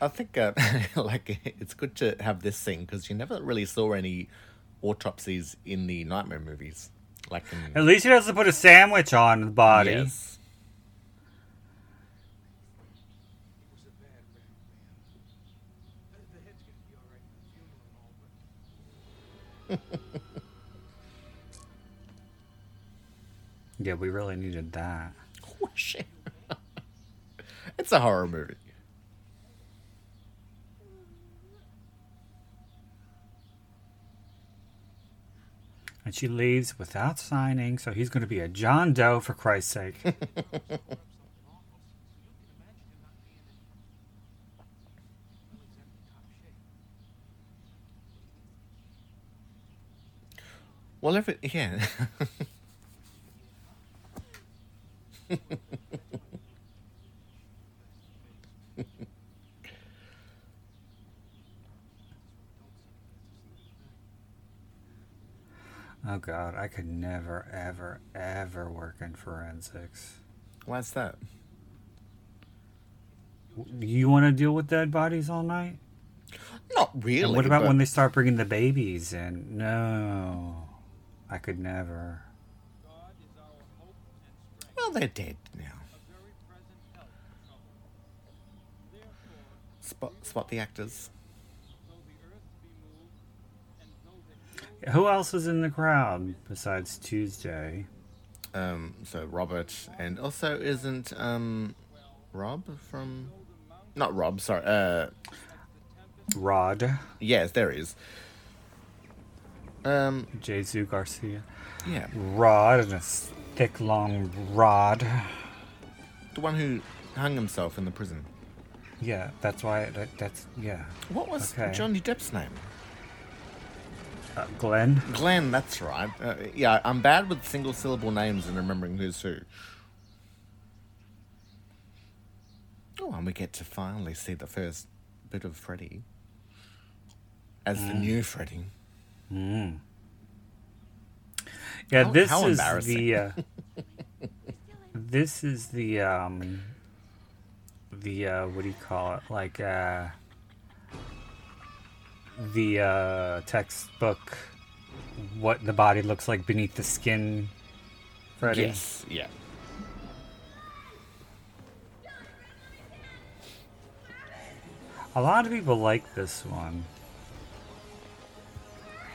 I think uh, (laughs) like it's good to have this scene because you never really saw any autopsies in the nightmare movies. Like in At least he doesn't put a sandwich on the body. Yes. He was a bad, bad man. The head's gonna be all right for the funeral and all, but Yeah, we really needed that. (laughs) Oh, shit. (laughs) it's a horror movie. And she leaves without signing, so he's going to be a John Doe for Christ's sake. (laughs) Well, it yeah. (laughs) oh god, I could never, ever, ever work in forensics. Why's that? You want to deal with dead bodies all night? Not really. And what about but- when they start bringing the babies in? No, I could never. Well, they're dead now. Spot, spot the actors. Who else was in the crowd besides Tuesday? Um, so Robert, and also isn't um, Rob from? Not Rob. Sorry. Uh, Rod, yes, there is. Um, Jesus Garcia, yeah, Rod, and a thick, long rod. the one who hung himself in the prison. Yeah, that's why. That, that's yeah. What was Okay. Johnny Depp's name? Uh, Glenn. Glenn. That's right. Uh, yeah, I'm bad with single syllable names and remembering who's who. Oh, and we get to finally see the first bit of Freddy as the new Freddy. Yeah, How- this how is the. Uh, (laughs) this is the um. The uh, what do you call it? Like uh. The uh, textbook. What the body looks like beneath the skin. Freddy. Yes, yeah. A lot of people like this one.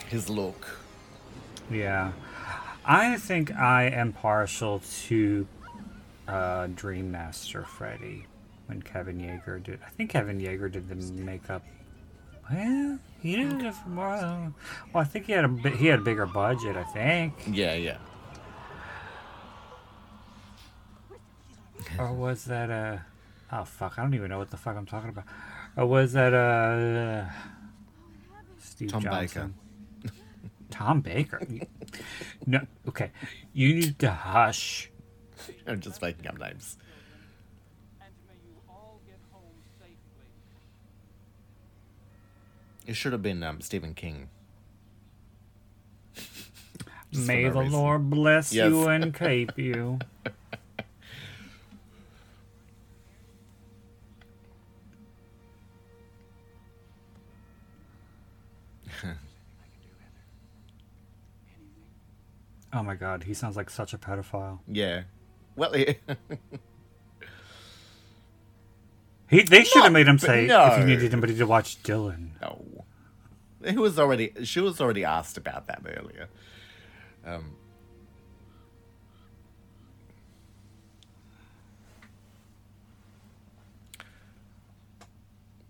His look. Yeah. I think I am partial to uh, Dream Master Freddy when Kevin Yagher did. I think Kevin Yagher did the makeup. Well, he did it for more. Well, I think he had a he had a bigger budget. I think, Yeah, yeah. or was that a? Oh fuck! I don't even know what the fuck I'm talking about. Or was that a? Steve Tom Baker. Tom Baker. no, okay. You need to hush. (laughs) I'm just making up names. And may you all get home safely. It should have been um, Stephen King. May the reason. Lord bless Yes. you and keep you. (laughs) oh my god, he sounds like such a pedophile. Yeah. Well, yeah. He, they should have made him say no. if you needed anybody to watch Dylan. no. He was already. She was already asked about that earlier. Um.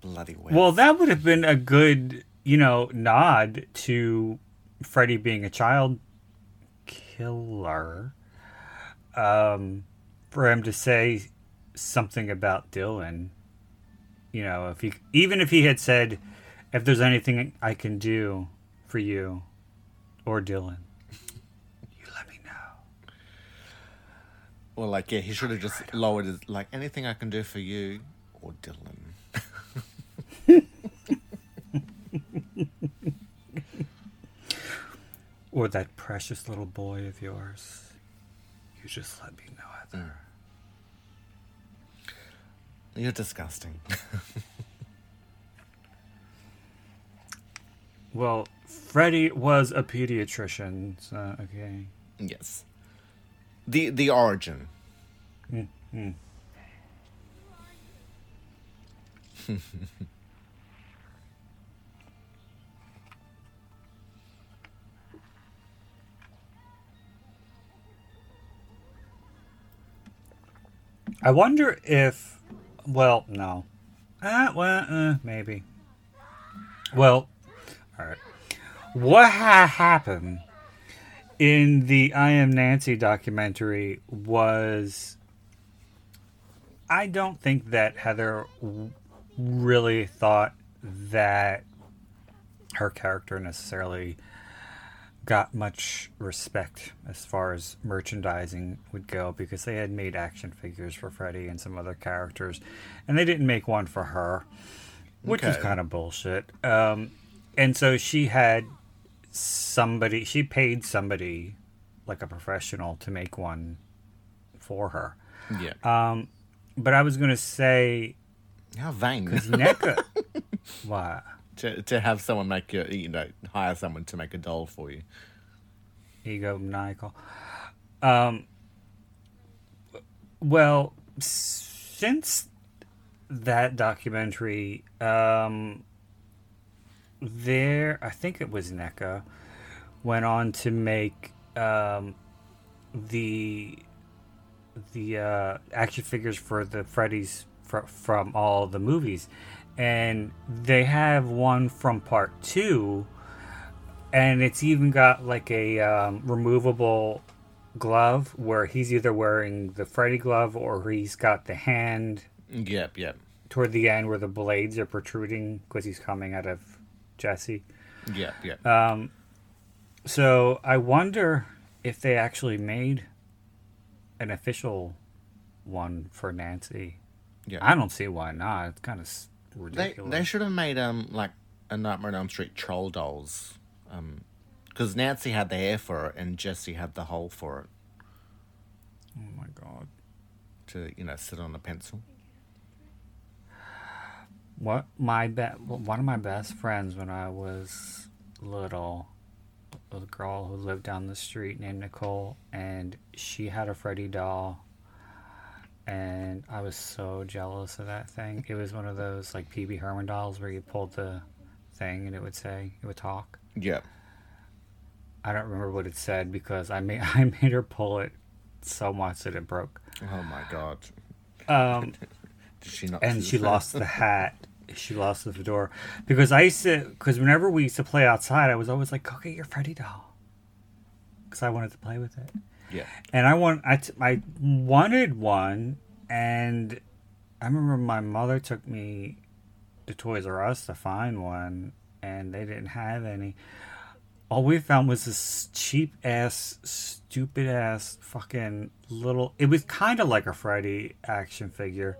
Bloody Wes. Well, that would have been a good, you know, nod to Freddy being a child killer. Um, for him to say something about Dylan. You know, if he even if he had said, "If there's anything I can do for you or Dylan, you let me know." Well, like, yeah, he should have just lowered his. Like, anything I can do for you or Dylan. (laughs) Or that precious little boy of yours. You just let me know, Heather. You're disgusting. (laughs) Well, Freddie was a pediatrician, so okay. yes. The the origin. (laughs) I wonder if, well, no, uh, well, uh, maybe. Well, all right. What ha- happened in the I Am Nancy documentary was, I don't think that Heather w- really thought that her character necessarily got much respect as far as merchandising would go because they had made action figures for Freddy and some other characters, and they didn't make one for her, which is kind of bullshit. Um, and so she had somebody. She paid somebody, like a professional, to make one for her. Yeah. Um, but I was gonna say How vain. NECA. (laughs) what? to, to have someone make you, you know, hire someone to make a doll for you. egomaniacal. Um, well, since that documentary, um, there, I think it was NECA, went on to make um, the the uh, action figures for the Freddy's fr- from all the movies, and they have one from part two and it's even got like a um, removable glove where he's either wearing the Freddy glove or he's got the hand Yep, yep, toward the end where the blades are protruding because he's coming out of Jesse. Yeah, yeah. Um, so I wonder if they actually made an official one for Nancy. Yeah. I don't see why not. It's kind of they ridiculous. they should have made um like a Nightmare on Elm Street troll dolls, um, because Nancy had the hair for it and Jesse had the hole for it oh my god. to you know sit on a pencil. What my be- one of my best friends when I was little, was a girl who lived down the street named Nicole, and she had a Freddy doll, and I was so jealous of that thing. It was one of those like Pee-wee Herman dolls where you pulled the thing and it would say it would talk. Yep. I don't remember what it said because I made (laughs) I made her pull it so much that it broke. Oh my god. Um, (laughs) Did she not? and she lost the hat. (laughs) She lost the fedora because I used to. Because whenever we used to play outside, I was always like, "Go get your Freddy doll," because I wanted to play with it. Yeah. And I want I, t- I wanted one, and I remember my mother took me to Toys R Us to find one, and they didn't have any. All we found was this cheap ass, stupid ass, fucking little. It was kind of like a Freddy action figure,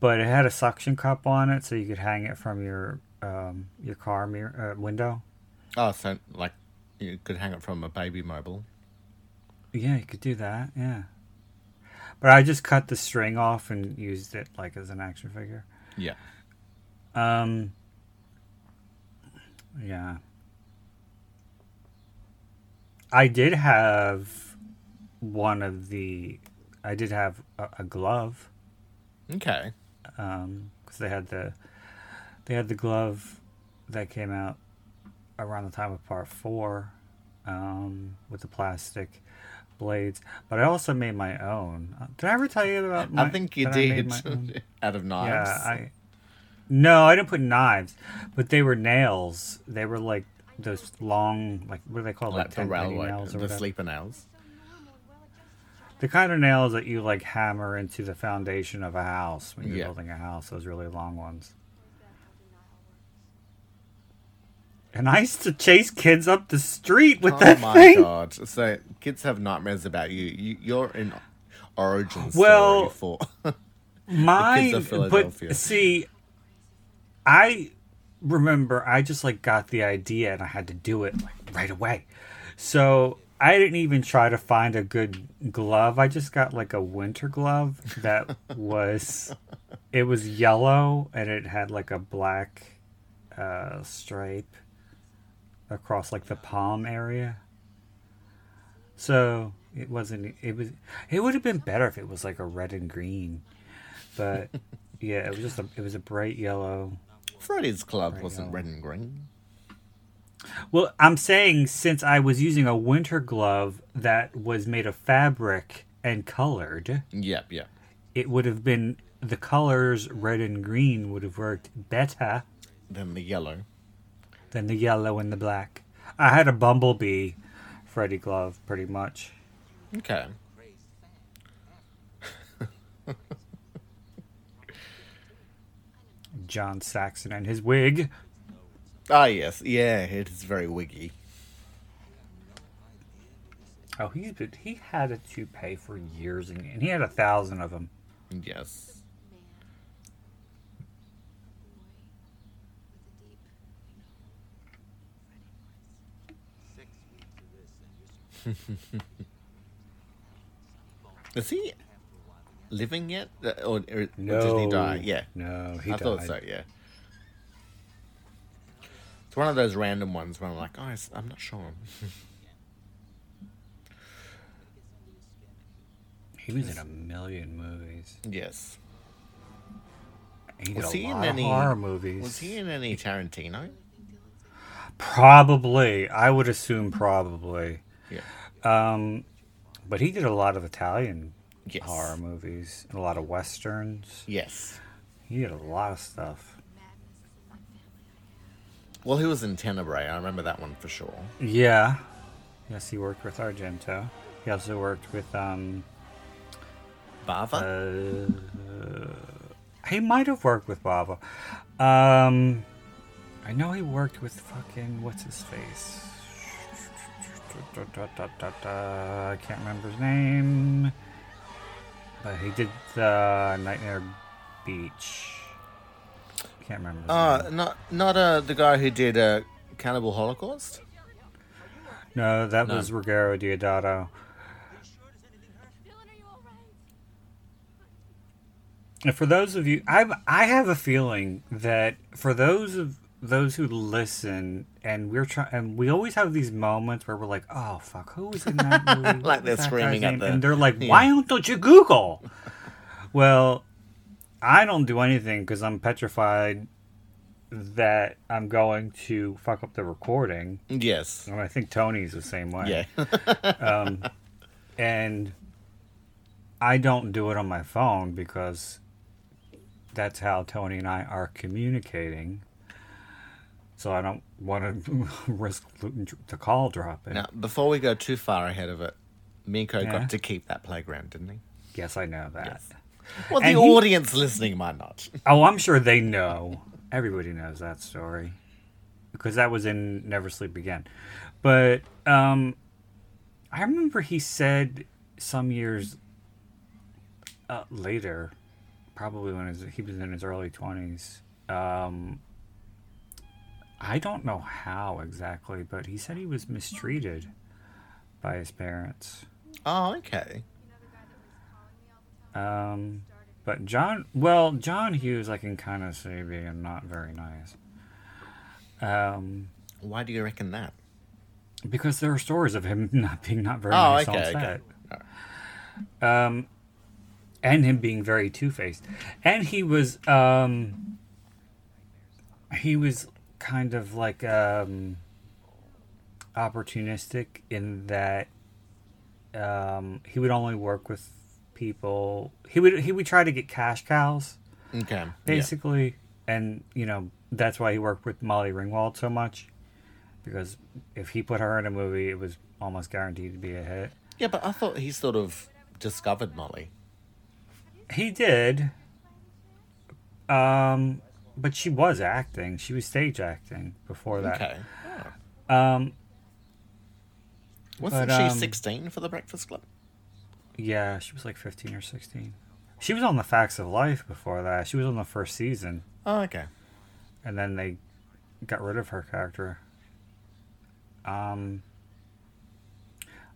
but it had a suction cup on it, so you could hang it from your um, your car mirror uh, window. Oh, so like you could hang it from a baby mobile. Yeah, you could do that. Yeah, but I just cut the string off and used it like as an action figure. Yeah. Um. Yeah. I did have one of the. I did have a, a glove. Okay. Um, because they had the. They had the glove that came out around the time of part four, um, with the plastic blades. But I also made my own. Uh, Did I ever tell you about? My, I think you that I made did. (laughs) Out of knives. Yeah, I. No, I didn't put knives, but they were nails. They were like those long, like what do they call like that? the 10 penny railway, nails or the whatever. sleeper nails. The kind of nails that you like hammer into the foundation of a house when you're Yeah. building a house. Those really long ones. And I used to chase kids up the street with oh that my thing. god! So kids have nightmares about you. you you're in origin story Well, for. (laughs) Mine, of Philadelphia. but see, I remember I just like got the idea and I had to do it like right away. So I didn't even try to find a good glove. I just got like a winter glove that (laughs) was it was yellow and it had like a black uh, stripe across like the palm area. So it wasn't. It was. It would have been better if it was like a red and green, but (laughs) yeah, it was just a. It was a bright yellow. Freddy's Club Right wasn't now. red and green. Well, I'm saying since I was using a winter glove that was made of fabric and colored, Yep, yep. it would have been the colors red and green would have worked better than the yellow. than the yellow and the black. I had a bumblebee Freddy glove pretty much. Okay. John Saxon and his wig. Ah, yes, yeah. It is very wiggy. Oh, been, he had a toupee for years, and, and he had a thousand of them. Yes. (laughs) Is he living yet? Uh, Or, or, No. did he die? Yeah. No, he I thought so, yeah. It's one of those random ones where I'm like, oh, I'm not sure. He was in a million movies. yes. He did Was a he in lot any of horror movies. Was he in any Tarantino? Probably. I would assume probably. Yeah. Um, but he did a lot of Italian Yes. horror movies, and a lot of westerns. Yes. He did a lot of stuff. Well, he was in Tenebrae. I remember that one for sure. Yeah. Yes, he worked with Argento. He also worked with um. Bava? Uh, he might have worked with Bava. Um, I know he worked with fucking what's his face. I can't remember his name, but he did the Nightmare Beach. Can't remember. Uh, not not uh, the guy who did uh, Cannibal Holocaust. No, that no. was Ruggero Deodato. Dylan, are you all right? And for those of you, I I have a feeling that for those of those who listen, and we're trying, and we always have these moments where we're like, "Oh fuck, who was in that (laughs) movie?" Like they're screaming at them, and they're like, yeah. "Why don't you Google?" (laughs) well, I don't do anything because I'm petrified that I'm going to fuck up the recording, Yes. and I think Tony's the same way. Yeah. (laughs) (laughs) Um, and I don't do it on my phone because that's how Tony and I are communicating. So I don't want to (laughs) risk the call dropping. now, before we go too far ahead of it, Miko Yeah. got to keep that playground, didn't he? Yes, I know that. Yes. Well, the he- audience listening might not. (laughs) Oh, I'm sure they know. Everybody knows that story because that was in Never Sleep Again. But um, I remember he said some years uh, later, probably when his, he was in his early 20s. Um, I don't know how exactly, but he said he was mistreated by his parents. Oh, okay. Um, but John, well, John Hughes, I can kind of see being not very nice. Um, Why do you reckon that? because there are stories of him (laughs) not being not very Oh, nice okay, on okay. set. Um, and him being very two faced, and he was um, he was kind of like um, opportunistic in that um, he would only work with people. He would he would try to get cash cows Okay. yeah. basically, and you know that's why he worked with Molly Ringwald so much because if he put her in a movie, it was almost guaranteed to be a hit. Yeah, but I thought he sort of discovered Molly. He did. Um, but she was acting. She was stage acting before that. Okay. Um, Wasn't But, she um, 16 for the Breakfast Club? Yeah, she was like 15 or 16. She was on The Facts of Life before that. She was on the first season, Oh, okay. and then they got rid of her character. Um,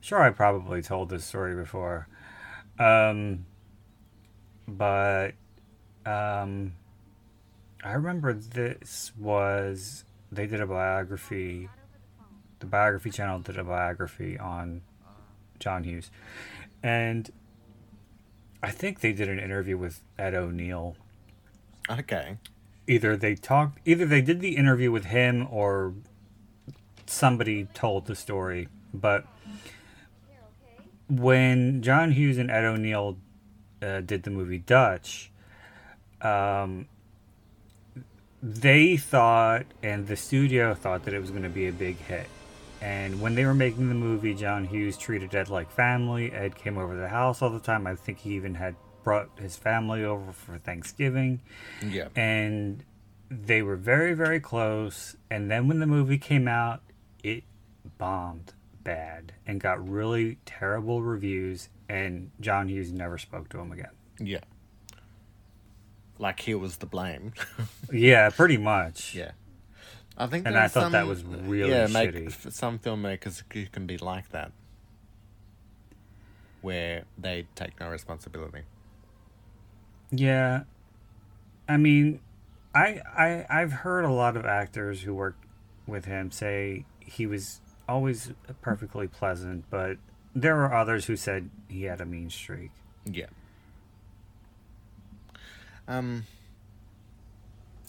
sure, I probably told this story before. Um, but um, I remember this was they did a biography. The biography channel did a biography on John Hughes, and I think they did an interview with Ed O'Neill. Okay. Either they talked, either they did the interview with him, or somebody told the story. But when John Hughes and Ed O'Neill uh, did the movie Dutch, um, they thought, and the studio thought that it was going to be a big hit. And when they were making the movie, John Hughes treated Ed like family. Ed came over to the house all the time. I think he even had brought his family over for Thanksgiving. Yeah. And they were very, very close. And then when the movie came out, it bombed bad and got really terrible reviews. And John Hughes never spoke to him again. Yeah. Like he was the blame. (laughs) Yeah, pretty much. yeah. I think And I thought that was really yeah, make, shitty. some filmmakers can be like that. where they take no responsibility. Yeah. I mean, I I I've heard a lot of actors who work with him say he was always perfectly pleasant, but there were others who said he had a mean streak. Yeah. Um.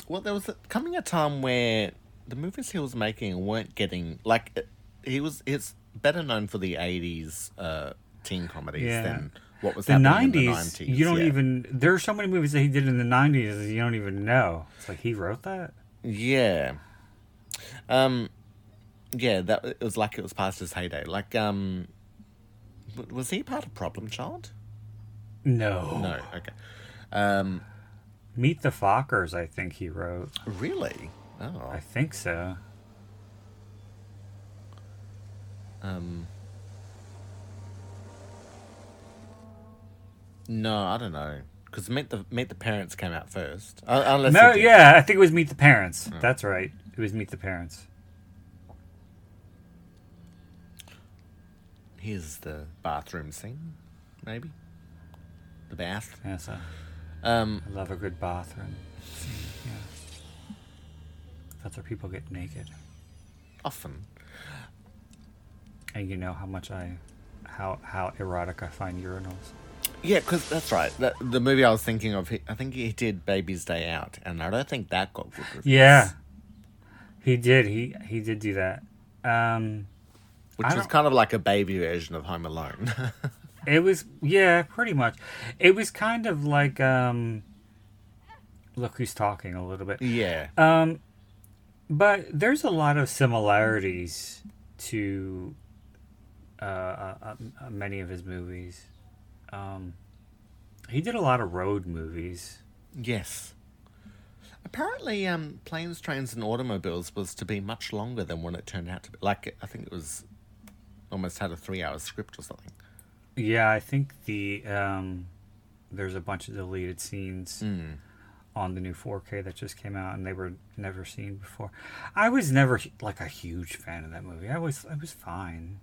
Well, there was a, coming a time where the movies he was making weren't getting like uh, he was. It's better known for the '80s uh, teen comedies Yeah. than what was The happening in nineties, the '90s. you don't yeah. even. There are so many movies that he did in the nineties you don't even know. It's like he wrote that. Yeah. Um. Yeah, that it was like it was past his heyday. Like, um, was he part of Problem Child? No, No. Okay. Um. Meet the Fockers. I think he wrote. Really? Oh. I think so. Um. No, I don't know. Because Meet the Meet the Parents came out first. Uh, unless No, yeah, I think it was Meet the Parents. That's right. It was Meet the Parents. Here's the bathroom scene, maybe. The bath. Yes, I, Um. I love a good bathroom. (laughs) Yeah. That's where people get naked, Often. and you know how much I, how how erotic I find urinals. Yeah, because that's right. The, the movie I was thinking of, he, I think he did Baby's Day Out, and I don't think that got good reviews. Yeah, he did. He he did do that. Um, Which was kind of like a baby version of Home Alone. (laughs) it was yeah, pretty much. It was kind of like um, look who's talking a little bit. yeah. Um, but there's a lot of similarities to uh, uh, uh, many of his movies. Um, he did a lot of road movies. Yes. Apparently, um, Planes, Trains, and Automobiles was to be much longer than what it turned out to be. Like, I think it was almost had a three hour script or something. Yeah, I think the um, there's a bunch of deleted scenes Mm. On the new 4K that just came out, and they were never seen before. I was never like a huge fan of that movie. I was I was fine,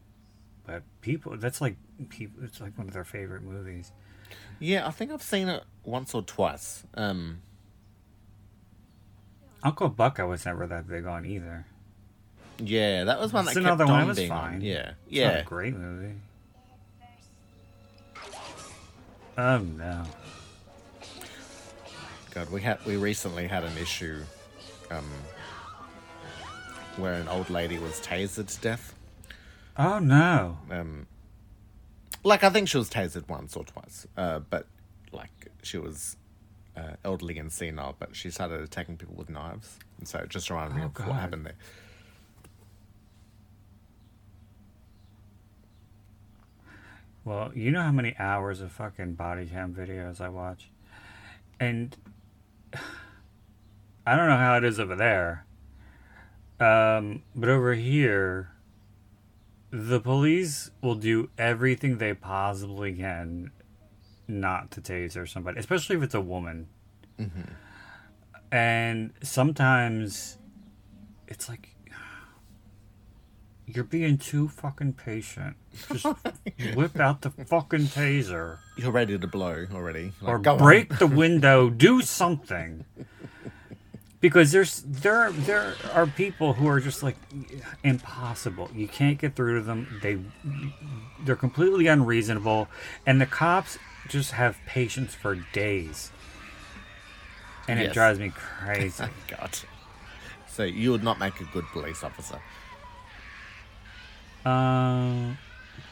but people that's like people it's like one of their favorite movies. Yeah, I think I've seen it once or twice. Um, Uncle Buck I was never that big on either. yeah, that was one that It's kept another one. on was being fine. on. Yeah, yeah. a great movie. Oh no. God, we had we recently had an issue, um, where an old lady was tasered to death. Oh no. Um, like I think she was tasered once or twice, uh, but like she was uh, elderly and senile, but she started attacking people with knives, and so it just reminded me Oh, of God. what happened there. Well, you know how many hours of fucking body cam videos I watch? And (sighs) I don't know how it is over there. Um, but over here, the police will do everything they possibly can not to taser somebody, especially if it's a woman. And sometimes it's like you're being too fucking patient. Just (laughs) whip out the fucking taser You're ready to blow already, Like, or go on. break the window. Do something. Because there's there there are people who are just like impossible. You can't get through to them. They they're completely unreasonable, and the cops just have patience for days, and it drives me crazy. (laughs) Oh God. So you would not make a good police officer. Um,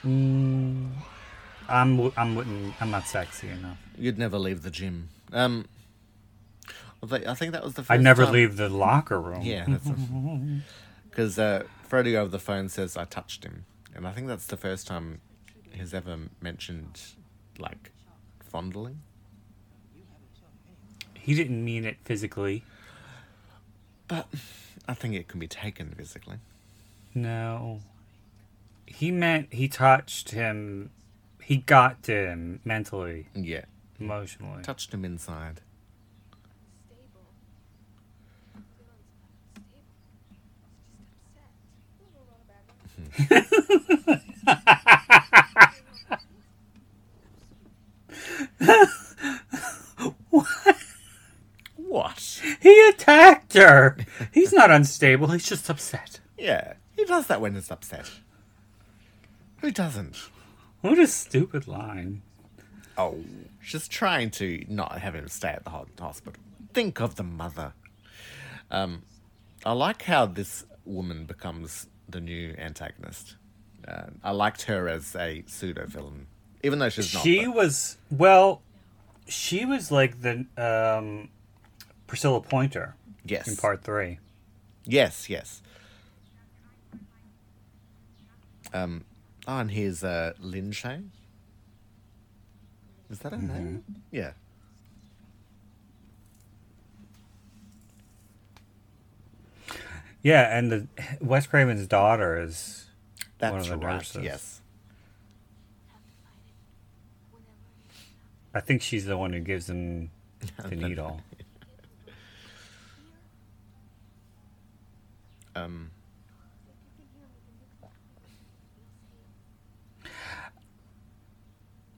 mm, I'm I'm wouldn't I'm not sexy enough. You'd never leave the gym. Um, I think that was the. First I'd never time- leave the locker room. Yeah, because (laughs) uh, Freddie over the phone says I touched him, and I think that's the first time he's ever mentioned like fondling. He didn't mean it physically. But I think it can be taken physically. No. He meant he touched him. He got to him mentally, Yeah, emotionally. touched him inside. Stable. Feelings (laughs) stable. Just upset. Ooh, a bad one. What? He attacked her. He's not unstable. He's just upset. Yeah, he does that when he's upset. Who doesn't? What a stupid line. Oh, she's trying to not have him stay at the hospital. Think of the mother. Um, I like how this woman becomes the new antagonist. Uh, I liked her as a pseudo villain, even though she's not. She but- was well. She was like the um, Priscilla Pointer yes, in part three. yes, yes. Um, oh, and here's uh, Lin Shaye. Is that her name? Yeah. Yeah, and the Wes Craven's daughter is That's one of the right. nurses. Yes. I think she's the one who gives him (laughs) the needle. Um,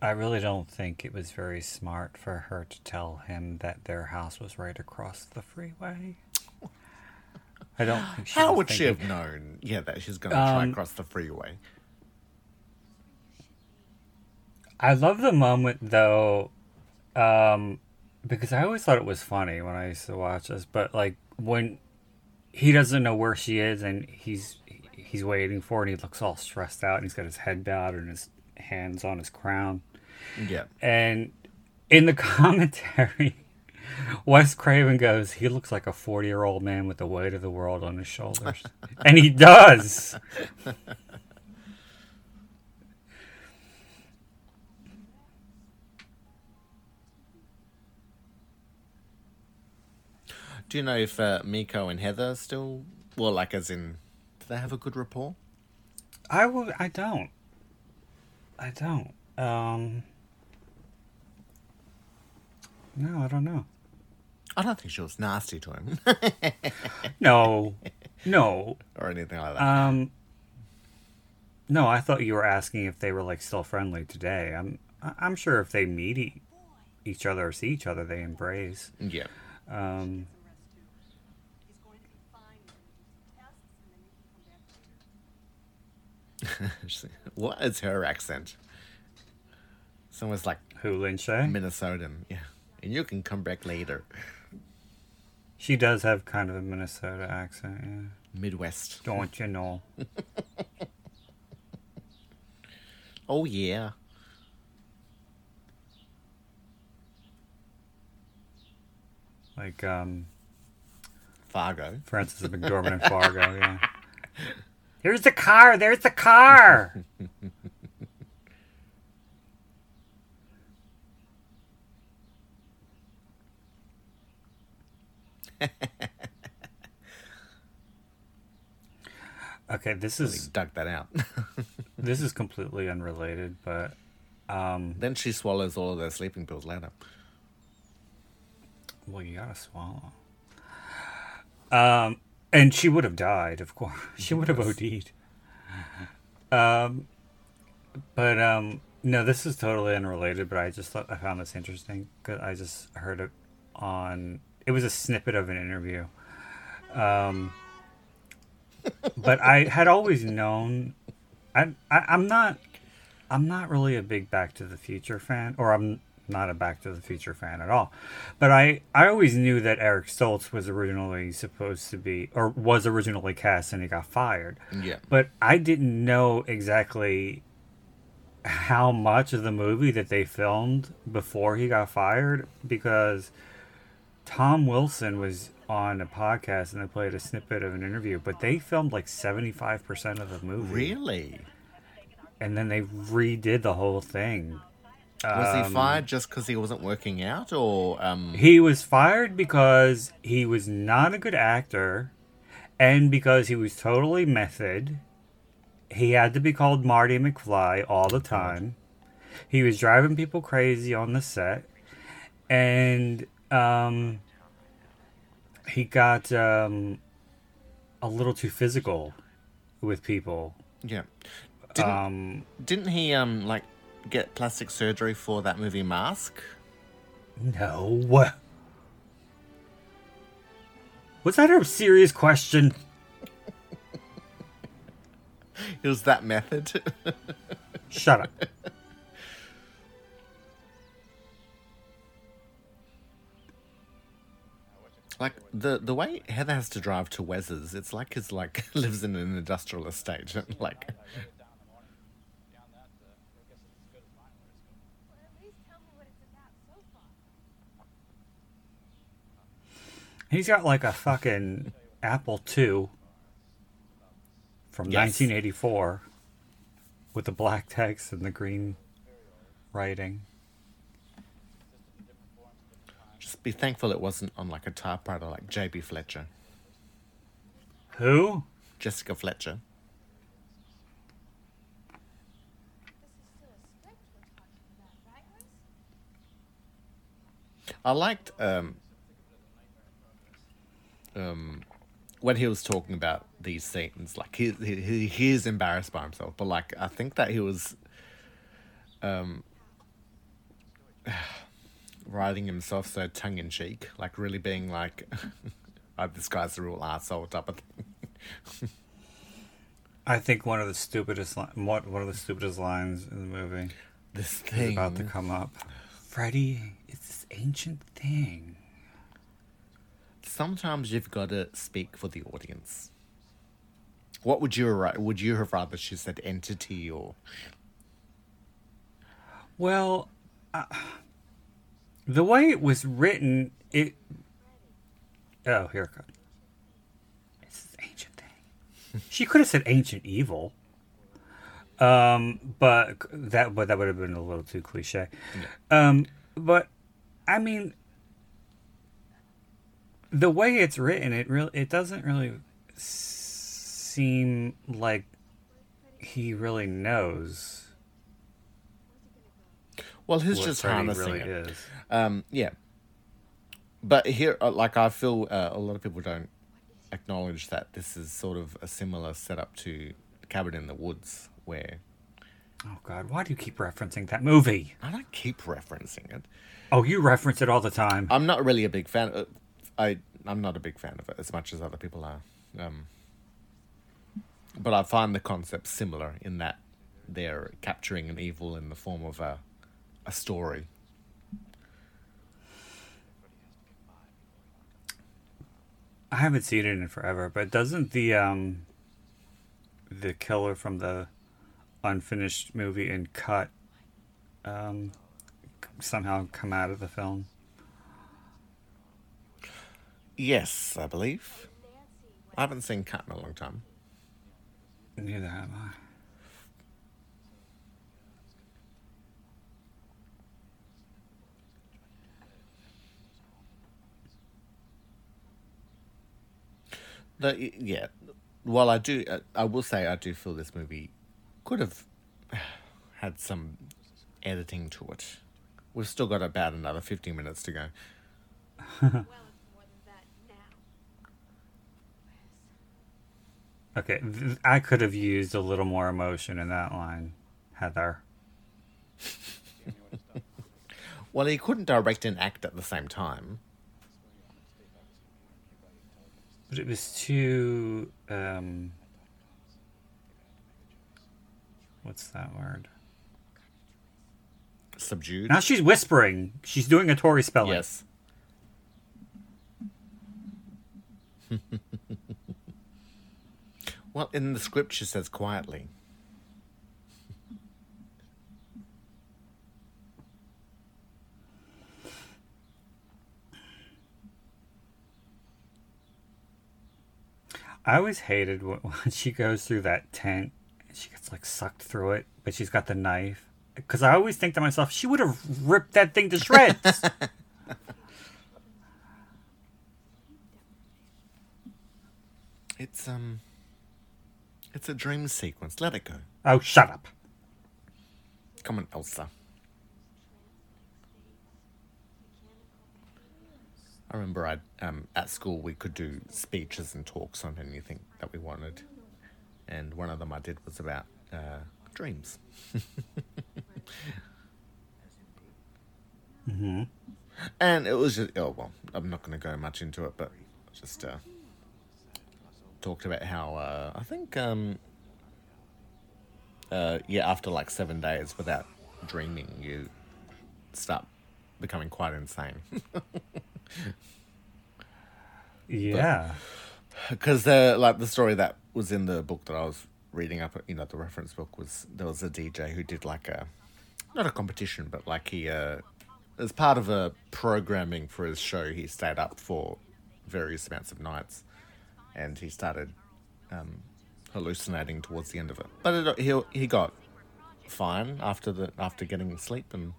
I really don't think it was very smart for her to tell him that their house was right across the freeway. I don't think she how would she have known? Yeah, that she's going to try Um, across the freeway. I love the moment though, um, because I always thought it was funny when I used to watch this. But like when he doesn't know where she is and he's he's waiting for her, and he looks all stressed out, and he's got his head bowed and his hands on his crown. Yeah. And in the (laughs) commentary, Wes Craven goes, "He looks like a forty-year-old man with the weight of the world on his shoulders," (laughs) and he does. Do you know if uh, Miko and Heather still, well, like as in, do they have a good rapport? I will. I don't. I don't. Um. No, I don't know. I don't think she was nasty to him (laughs) No, no. or anything like that. Um. No, I thought you were asking if they were like still friendly today. I'm. I'm sure if they meet e- each other or see each other, they embrace. yeah. Um. He's going to be fine. He's going to do tests, and then he can come back later. She- what is her accent? Someone's like Who Lin Shaye? Minnesotan. Yeah. And you can come back later. She does have kind of a Minnesota accent. Yeah. Midwest. Don't you know? (laughs) Oh, yeah. Like um, Fargo. Frances McDormand in (laughs) Fargo. Yeah. Here's the car. There's the car. (laughs) (laughs) okay, this is dug that out. (laughs) this is completely unrelated, but um, then she swallows all of those sleeping pills later. well, you gotta swallow. Um, and she would have died, of course. (laughs) She would have OD'd. Um, but um, no, this is totally unrelated. But I just thought I found this interesting because I just heard it on. It was a snippet of an interview. Um, but I had always known. I, I I'm not. I'm not really a big Back to the Future fan, or I'm not a Back to the Future fan at all. But I, I always knew that Eric Stoltz was originally supposed to be, or was originally cast, and he got fired. Yeah. But I didn't know exactly how much of the movie that they filmed before he got fired because Tom Wilson was on a podcast and they played a snippet of an interview, but they filmed like 75% of the movie. Really? And then they redid the whole thing. Was Um, he fired just because he wasn't working out, or um? He was fired because he was not a good actor and because he was totally method. He had to be called Marty McFly all the time. He was driving people crazy on the set. And um, he got um, a little too physical with people. Yeah. Didn't Um, didn't he um like get plastic surgery for that movie Mask? No. Was that a serious question? (laughs) It was that method. (laughs) Shut up. Like the the way Heather has to drive to Wes's, it's like he's like (laughs) lives in an industrial estate. (laughs) like Well, at least tell me what it's about so far. He's got like a fucking Apple II from Yes. 1984 with the black text and the green writing. Just be thankful it wasn't on like a typewriter like JB Fletcher. Who? Jessica Fletcher. This is still a script we're talking about, right, Wes? I liked um um when he was talking about these scenes, like he he he is embarrassed by himself, but like I think that he was um writing himself so tongue in cheek, like really being like (laughs) oh, this guy's a real asshole type of thing. I think one of the stupidest li- what one of the stupidest lines in the movie This thing is about to come up. Freddy, it's this ancient thing. sometimes you've got to speak for the audience. What would you? Would you have rather she said entity or Well, uh, the way it was written, it. Oh, here it comes. It's this ancient thing. (laughs) she could have said ancient evil. Um, but that but that would have been a little too cliche. Um, but I mean, the way it's written, it really it doesn't really seem like he really knows well, he's just harnessing really it. is. Um, yeah. But here, uh, like, I feel uh, a lot of people don't acknowledge that this is sort of a similar setup to Cabin in the Woods, where Oh God, why do you keep referencing that movie? I don't keep referencing it. Oh, you reference it all the time. I'm not really a big fan. Of, I I'm not a big fan of it as much as other people are. Um, but I find the concept similar in that they're capturing an evil in the form of a a story. I haven't seen it in forever, but doesn't the um the killer from the unfinished movie and cut um somehow come out of the film? Yes, I believe. I haven't seen Cat in a long time. Neither have I. The, yeah. Well, I do. uh, I will say I do feel this movie could have (sighs) had some editing to it. We've still got about another fifteen minutes to go. Well, it's more than that now. Wes. Okay, I could have used a little more emotion in that line, Heather. (laughs) Well, he couldn't direct and act at the same time. But it was too um what's that word? Subdued. Now she's whispering. She's doing a Tori Spelling. Yes. (laughs) well, in the scripture says quietly. I always hated when, (laughs) when she goes through that tent and she gets like sucked through it, but she's got the knife. Because I always think to myself, she would have ripped that thing to shreds. (laughs) It's um. It's a dream sequence. Let it go. oh, shut up. Come on, Elsa. I remember I um at school we could do speeches and talks on anything that we wanted, and one of them I did was about uh, dreams. (laughs) hmm And it was just, oh, well, I'm not going to go much into it, but just uh, talked about how uh, I think, um, uh, yeah, after like seven days without dreaming, you start becoming quite insane. (laughs) Yeah. Because the like the story that was in the book that I was reading up, you know, the reference book was there was a DJ who did like a not a competition, but like he uh, as part of a programming for his show, he stayed up for various amounts of nights, and he started um, hallucinating towards the end of it. But it, he he got fine after the after getting sleep and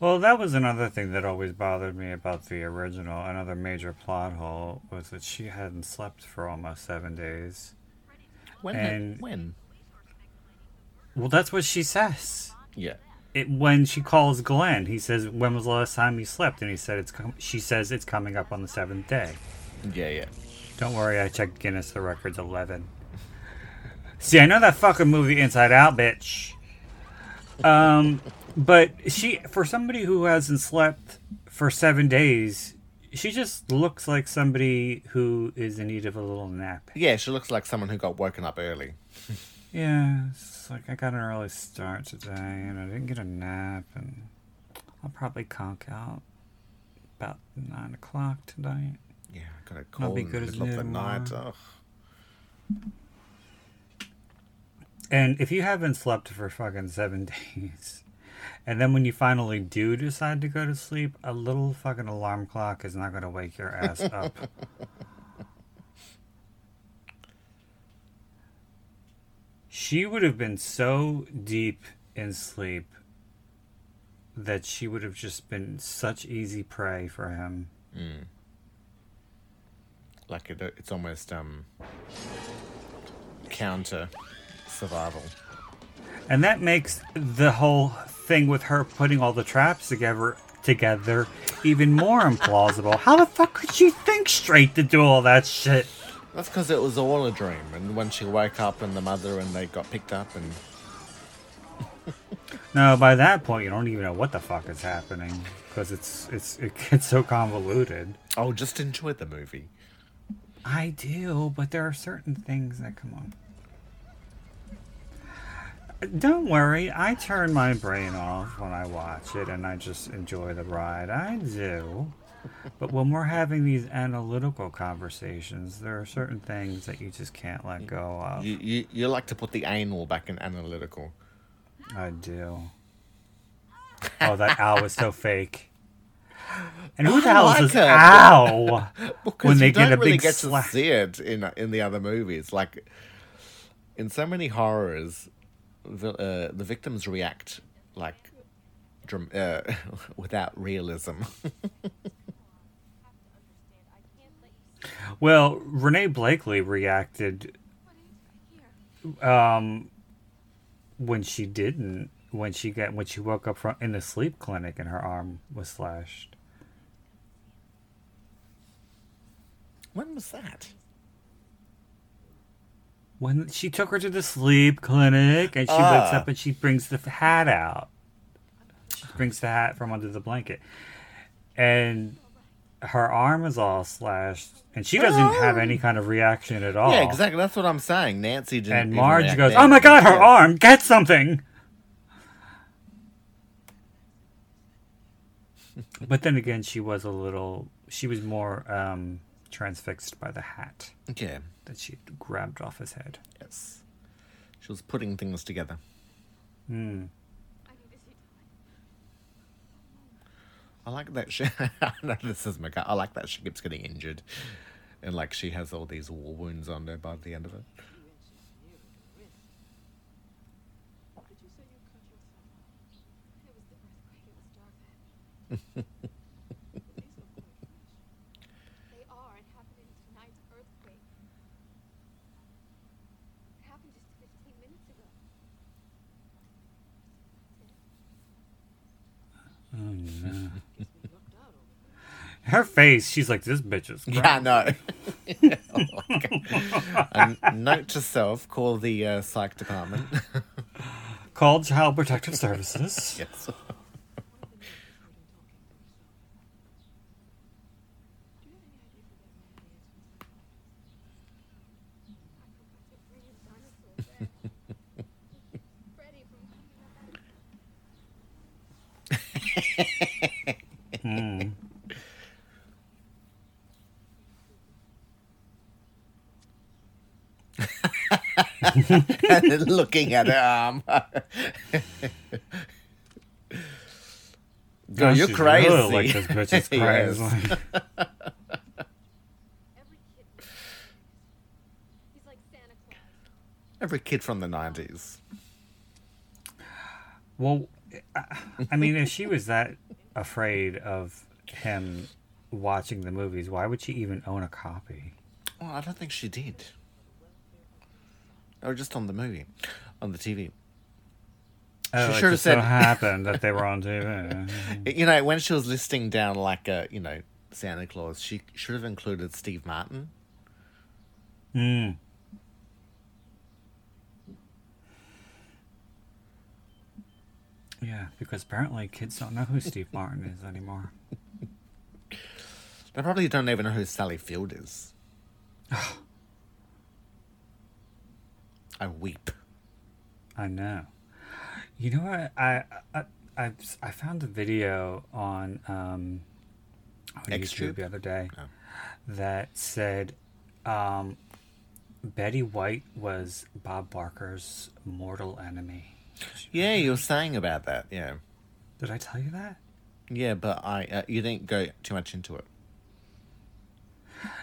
Well, that was another thing that always bothered me about the original. Another major plot hole was that she hadn't slept for almost seven days. when And- when Well, that's what she says. yeah It, when she calls Glenn, he says, "When was the last time you slept?" And he said, "It's." Com-, she says, "It's coming up on the seventh day." yeah yeah Don't worry, I checked Guinness. The record's eleven. (laughs) See, I know that fucking movie Inside Out, bitch. Um, but she, for somebody who hasn't slept for seven days, she just looks like somebody who is in need of a little nap. yeah. She looks like someone who got woken up early. Yeah, it's like I got an early start today, and I didn't get a nap, and I'll probably conk out about nine o'clock tonight. Yeah, I got a Not cold be in the good as middle of the night. Ugh. And if you haven't slept for fucking seven (laughs) days, and then when you finally do decide to go to sleep, a little fucking alarm clock is not going to wake your ass (laughs) up. she would have been so deep in sleep that she would have just been such easy prey for him. Like it, it's almost um counter survival. And that makes the whole thing with her putting all the traps together together even more implausible. How the fuck could she think straight to do all that shit? That's because it was all a dream. And when she woke up and the mother and they got picked up and (laughs) No, by that point you don't even know what the fuck is happening because it's it's it gets so convoluted. oh, just enjoy the movie. I do, but there are certain things that come on. Don't worry, I turn my brain off when I watch it and I just enjoy the ride. I do. But when we're having these analytical conversations, there are certain things that you just can't let go of. You, you you like to put the anal back in analytical. I do. Oh, that owl was so fake. And who the hell like is this it. ow? (laughs) Because When they you get a really big get slap. to see it in in the other movies. Like in so many horrors, the, uh, the victims react like dram- uh, (laughs) without realism. (laughs) Well, Renee Blakley reacted um when she didn't when she got when she woke up from in the sleep clinic and her arm was slashed. when was that? When she took her to the sleep clinic and she wakes Ah. up and she brings the hat out. She brings the hat from under the blanket. And her arm is all slashed and she doesn't have any kind of reaction at all. Yeah, exactly. That's what I'm saying. Nancy didn't. And Marge goes, "Oh my god, her Yeah. arm! Get something!" (laughs) but then again, she was a little. She was more um, transfixed by the hat Yeah. That she grabbed off his head. Yes. She was putting things together. Hmm. I like that she. (laughs) I know this is my. I like that she keeps getting injured, and like she has all these war wounds on her by the end of it. (laughs) They are and happened in tonight's earthquake. It happened just 15 minutes ago. Her face, she's like, this bitch is. (laughs) Yeah, I know. (laughs) Oh my God. Note to self: call the uh, psych department. (laughs) Called Child Protective Services. yes. (laughs) Looking at her arm. (laughs) Girl, you're crazy. really like this bitch is (laughs) crazy. Like Every kid from the 90s. Well, I mean, if she was that afraid of him watching the movies, why would she even own a copy? Well, I don't think she did. Or just on the movie, on the TV. Oh, She it should've said so happened that they were on (laughs) TV. You know, when she was listing down like a, you know, Santa Claus, she should have included Steve Martin. Hmm. Yeah, because apparently kids don't know who Steve Martin is anymore. (laughs) They probably don't even know who Sally Field is. (sighs) (laughs) I weep. I know. You know what? I I I, I found a video on um, on Xtube? YouTube the other day Oh. that said um, Betty White was Bob Barker's mortal enemy. Yeah, you were saying about that. Yeah, Did I tell you that? yeah, but I uh, you didn't go too much into it.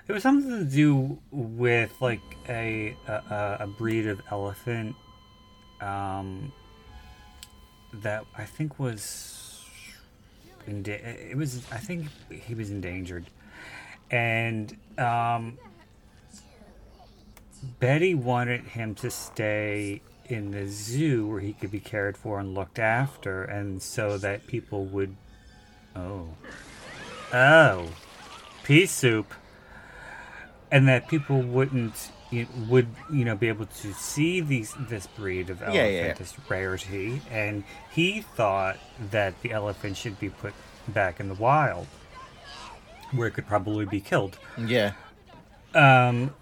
It was something to do with like a a, a- breed of elephant um, that I think was in it was I think he was endangered, and um, Betty wanted him to stay in the zoo where he could be cared for and looked after, and so that people would oh. Oh pea soup and that people wouldn't would you know be able to see these this breed of elephant yeah, yeah. this rarity and he thought that the elephant should be put back in the wild where it could probably be killed Yeah, um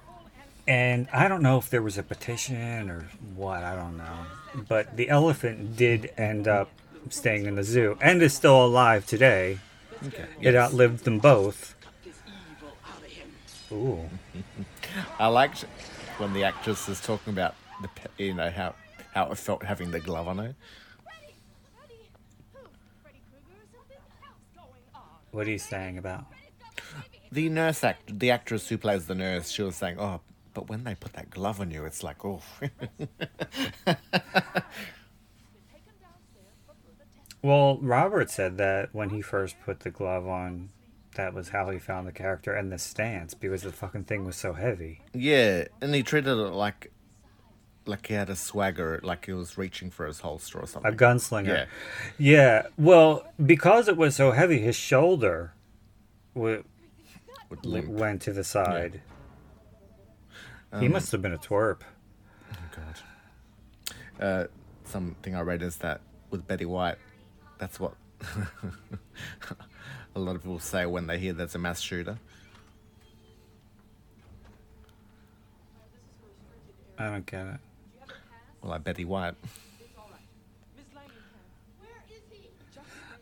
and i don't know if there was a petition or what i don't know but the elephant did end up staying in the zoo and is still alive today okay. it yes. outlived them both Ooh. (laughs) I liked when the actress is talking about the you know how how it felt having the glove on her. Freddy! Freddy! Who? Freddy Krueger or something? What's going? What are you saying about? The nurse act, the actress who plays the nurse, she was saying, "Oh, but when they put that glove on you, it's like, oh, (laughs) Well, Robert said that when he first put the glove on, that was how he found the character and the stance because the fucking thing was so heavy. yeah." And he treated it like like he had a swagger, like he was reaching for his holster or something. A gunslinger. Yeah. Yeah. Well, because it was so heavy, his shoulder w- went to the side. he must have been a twerp. Oh God. Uh, something I read is that with Betty White, that's what (laughs) a lot of people say when they hear there's a mass shooter. I don't get it. Well, like Betty White.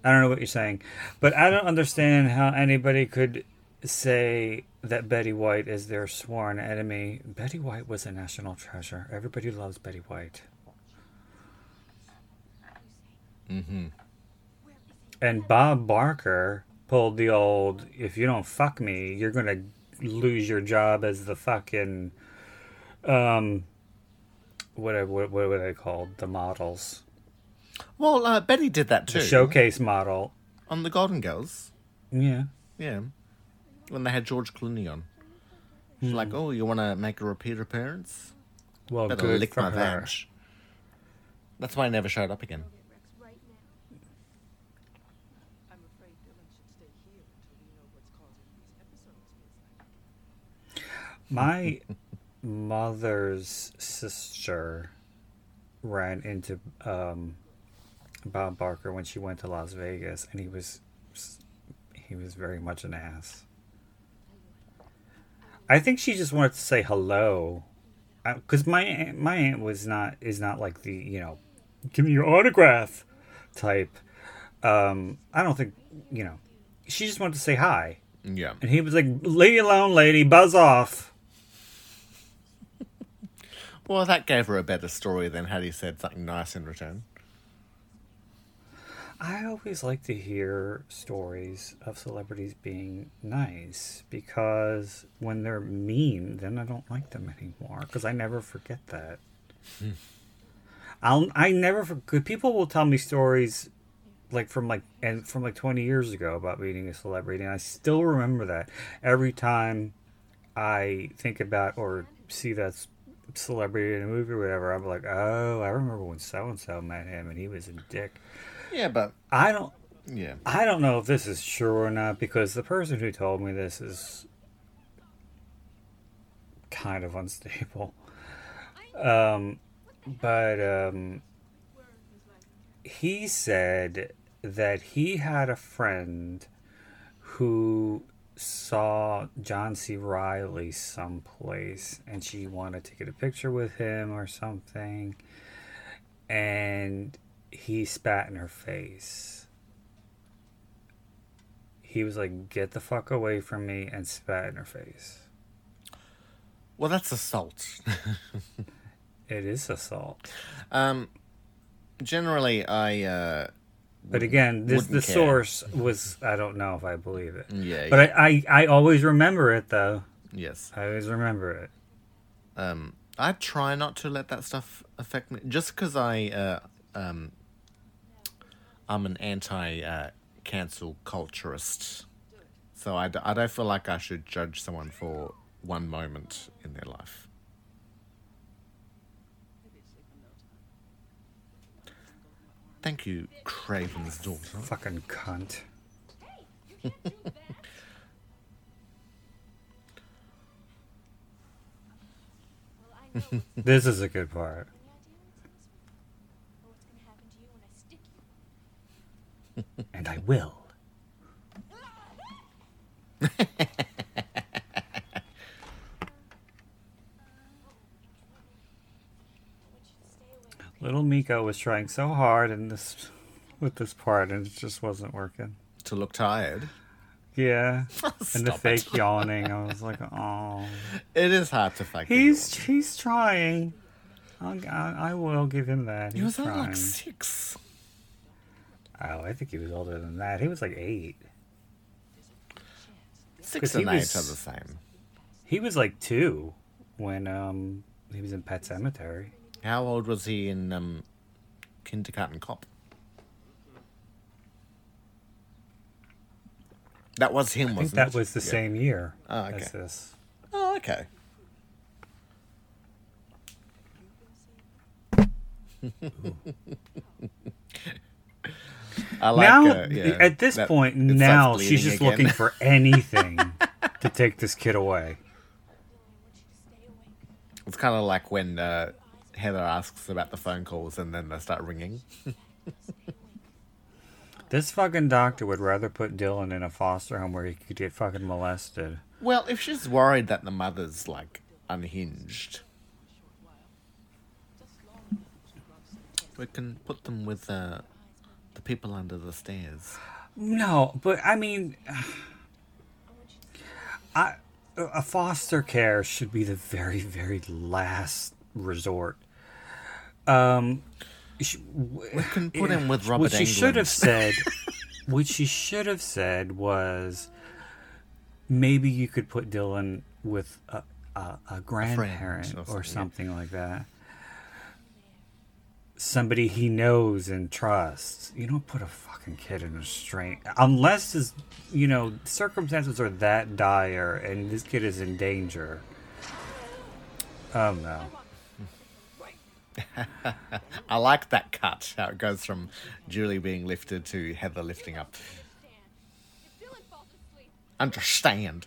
I don't know what you're saying, but I don't understand how anybody could say that Betty White is their sworn enemy. Betty White was a national treasure. Everybody loves Betty White. Mm-hmm. And Bob Barker pulled the old "if you don't fuck me, you're gonna lose your job as the fucking um what what what were they called? The models, Well, uh, Betty did that too. the showcase model. on the Golden Girls. Yeah, Yeah, when they had George Clooney on. She's like, "Oh, you want to make a repeat appearance? well, Better good lick for my her. vag." That's why I never showed up again. Rex right now. I'm afraid Dylan should stay here until we know what's causing My mother's sister ran into um, Bob Barker when she went to Las Vegas, and he was he was very much an ass. I think she just wanted to say hello, because my aunt, my aunt was not is not like the you know, give me your autograph type. Um, I don't think you know. She just wanted to say hi, Yeah. and he was like, "Leave me alone, lady, buzz off." Well, that gave her a better story than had he said something nice in return. I always like to hear stories of celebrities being nice because when they're mean, then I don't like them anymore because I never forget that. Hmm. I'll I never forget. People will tell me stories like from like and from like 20 years ago about meeting a celebrity, and I still remember that every time I think about or see that celebrity in a movie or whatever. I'm like, oh, I remember when so and so met him and he was a dick. Yeah, but I don't. yeah. I don't know if this is true or not because the person who told me this is kind of unstable. Um, but um, he said that he had a friend who saw John C. Reilly someplace and she wanted to get a picture with him or something. And he spat in her face. He was like, "Get the fuck away from me!" and spat in her face. Well, that's assault. (laughs) It is assault. um, generally, I uh, But again, this the care. source was I don't know if I believe it. Yeah, But I, I I always remember it though. yes. I always remember it. Um, I try not to let that stuff affect me, just because I uh, um, I'm an anti uh, cancel culturist, so I, d- I don't feel like I should judge someone for one moment in their life. Thank you, Craven's daughter. Fucking cunt. Well, I know what's (laughs) This is a good part. what's gonna happen to you when I stick you. And I will. I want you to stay away. Miko was trying so hard in this with this part and it just wasn't working. To look tired. Yeah. (laughs) and the Stop it. fake yawning. I was like, oh. It is hard to fake. He's yawn. he's trying. I'll, I, I will give him that. He was trying. like six. Oh, I think he was older than that. He was like eight. Six and eight was- are the same. He was like two when um he was in Pet Sematary. How old was he in um, Kindergarten Cop? That was him, I wasn't that it? was the Yeah. same year Oh, okay. as this. Oh, okay. (laughs) I like now, uh, yeah, at this that- point, now she's just again. looking for (laughs) anything to take this kid away. It's kind of like when uh, Heather asks about the phone calls and then they start ringing. (laughs) This fucking doctor would rather put Dylan in a foster home where he could get fucking molested. Well, if she's worried that the mother's like unhinged, we can put them with uh, the people under the stairs. No, but I mean, (sighs) I, a foster care should be the very, very last resort. Um, sh- We can put him with Robert what she should have said, (laughs) what she should have said was, maybe you could put Dylan with a, a, a grandparent or or something, yeah. like that. Somebody he knows and trusts. You don't put a fucking kid in a strange unless his, you know, circumstances are that dire and this kid is in danger. Oh no. (laughs) I like that cut, how it goes from Julie being lifted to Heather lifting up. If Dylan falls asleep, Understand.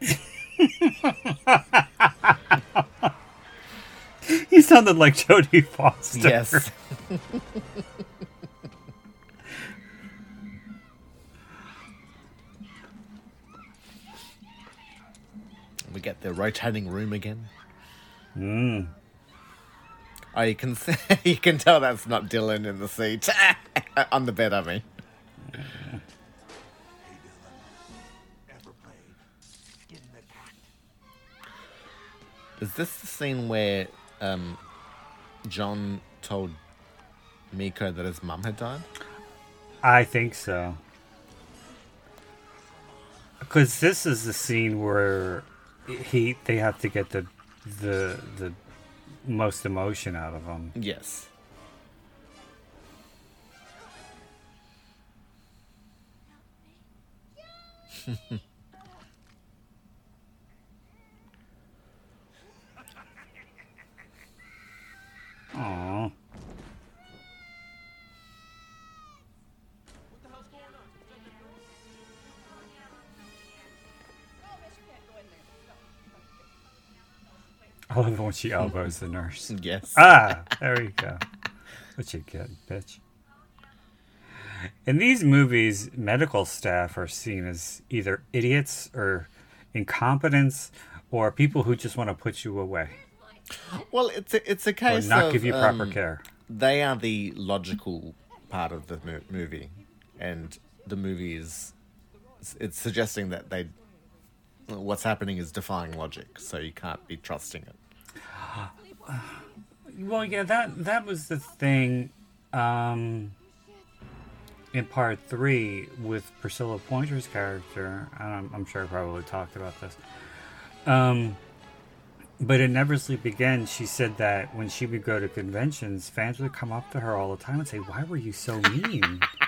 (laughs) He sounded like Jodie Foster. Yes. (laughs) we get the rotating room again. Mm. Oh, you can see, (laughs) you can tell that's not Dylan in the seat (laughs) on the bed. I mean, is this the scene where um, John told Miko that his mum had died? I think so. Because this is the scene where he they have to get the the the most emotion out of them. Yes. (laughs) Aww. I love when she elbows the (laughs) nurse. Yes. Ah, there you go. What you get, bitch? In these movies, medical staff are seen as either idiots or incompetents or people who just want to put you away Well, it's a, it's a or case not of, give you proper um, care. They are the logical part of the mo- movie, and the movie is it's suggesting that they what's happening is defying logic, so you can't be trusting it. (sighs) Well, yeah, that that was the thing um, in part three with Priscilla Pointer's character. I'm, I'm sure I probably talked about this. Um, but in Never Sleep Again, she said that when she would go to conventions, fans would come up to her all the time and say, "Why were you so mean?" (laughs)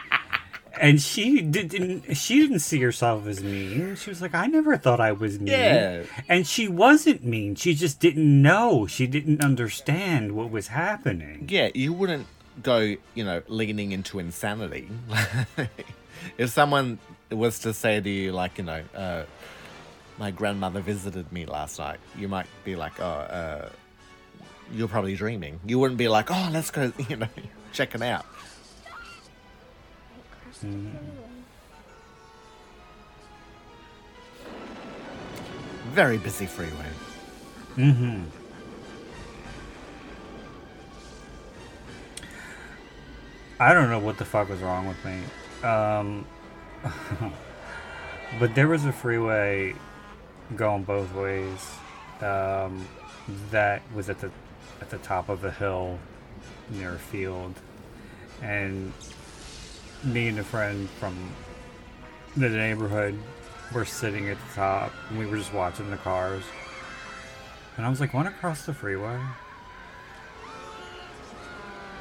and she didn't. She didn't see herself as mean. She was like, "I never thought I was mean." Yeah. And she wasn't mean. She just didn't know. She didn't understand what was happening. Yeah, you wouldn't go, you know, leaning into insanity. (laughs) if someone was to say to you, like, you know, uh, my grandmother visited me last night, you might be like, oh, uh, you're probably dreaming. You wouldn't be like, oh, let's go, (laughs) you know, check it out. Very busy freeway. Mm-hmm. I don't know what the fuck was wrong with me. Um, (laughs) but there was a freeway going both ways um, that was at the at the top of a hill near a field, and me and a friend from the neighborhood were sitting at the top, and we were just watching the cars. And I was like, "Want to cross the freeway?"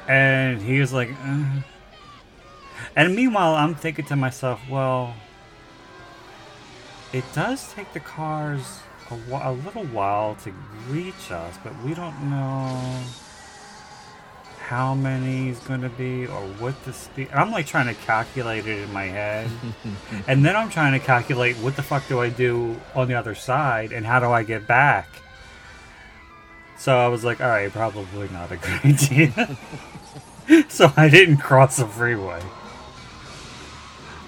And he was like, uh. and meanwhile, I'm thinking to myself, well, it does take the cars a, wh- a little while to reach us, but we don't know how many is going to be or what the speed. I'm like trying to calculate it in my head, (laughs) and then I'm trying to calculate what the fuck do I do on the other side, and how do I get back. So I was like, all right, probably not a good (laughs) idea. (laughs) so I didn't cross the freeway.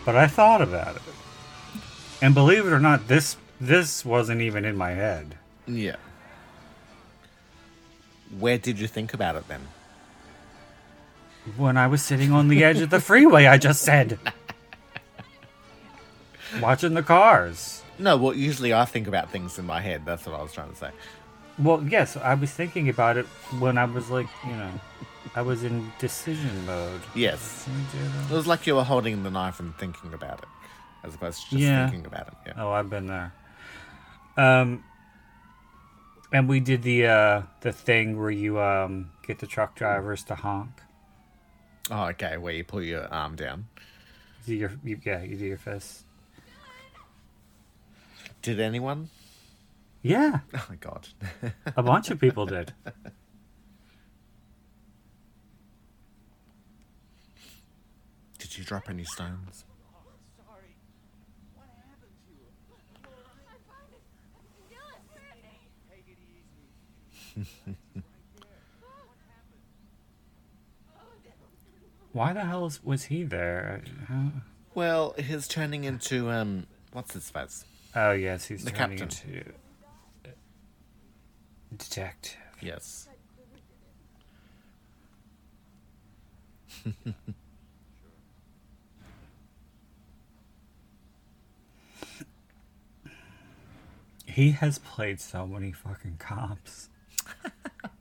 But I thought about it. And believe it or not, this this wasn't even in my head. Yeah. Where did you think about it then? When I was sitting on the edge of the freeway, I just said. Watching the cars. No, well, usually I think about things in my head. That's what I was trying to say. Well, yes, I was thinking about it when I was like, you know, I was in decision mode. Yes. Can we do that? It was like you were holding the knife and thinking about it, as opposed to just Yeah. thinking about it. Yeah. Oh, I've been there. Um, and we did the uh the thing where you um get the truck drivers to honk. Oh, okay. Where you pull your arm down. You do your you, yeah, you do your fist. Did anyone? Yeah, (laughs) Oh my god. a bunch of people did. (laughs) Did you drop any stones? (laughs) Sorry. What happened to you? I found it. Why the hell is, was he there? How- Well, he's turning into um, what's his face? Oh yes, he's The turning captain. into uh, detective. Yes. He has played so many fucking cops. (laughs)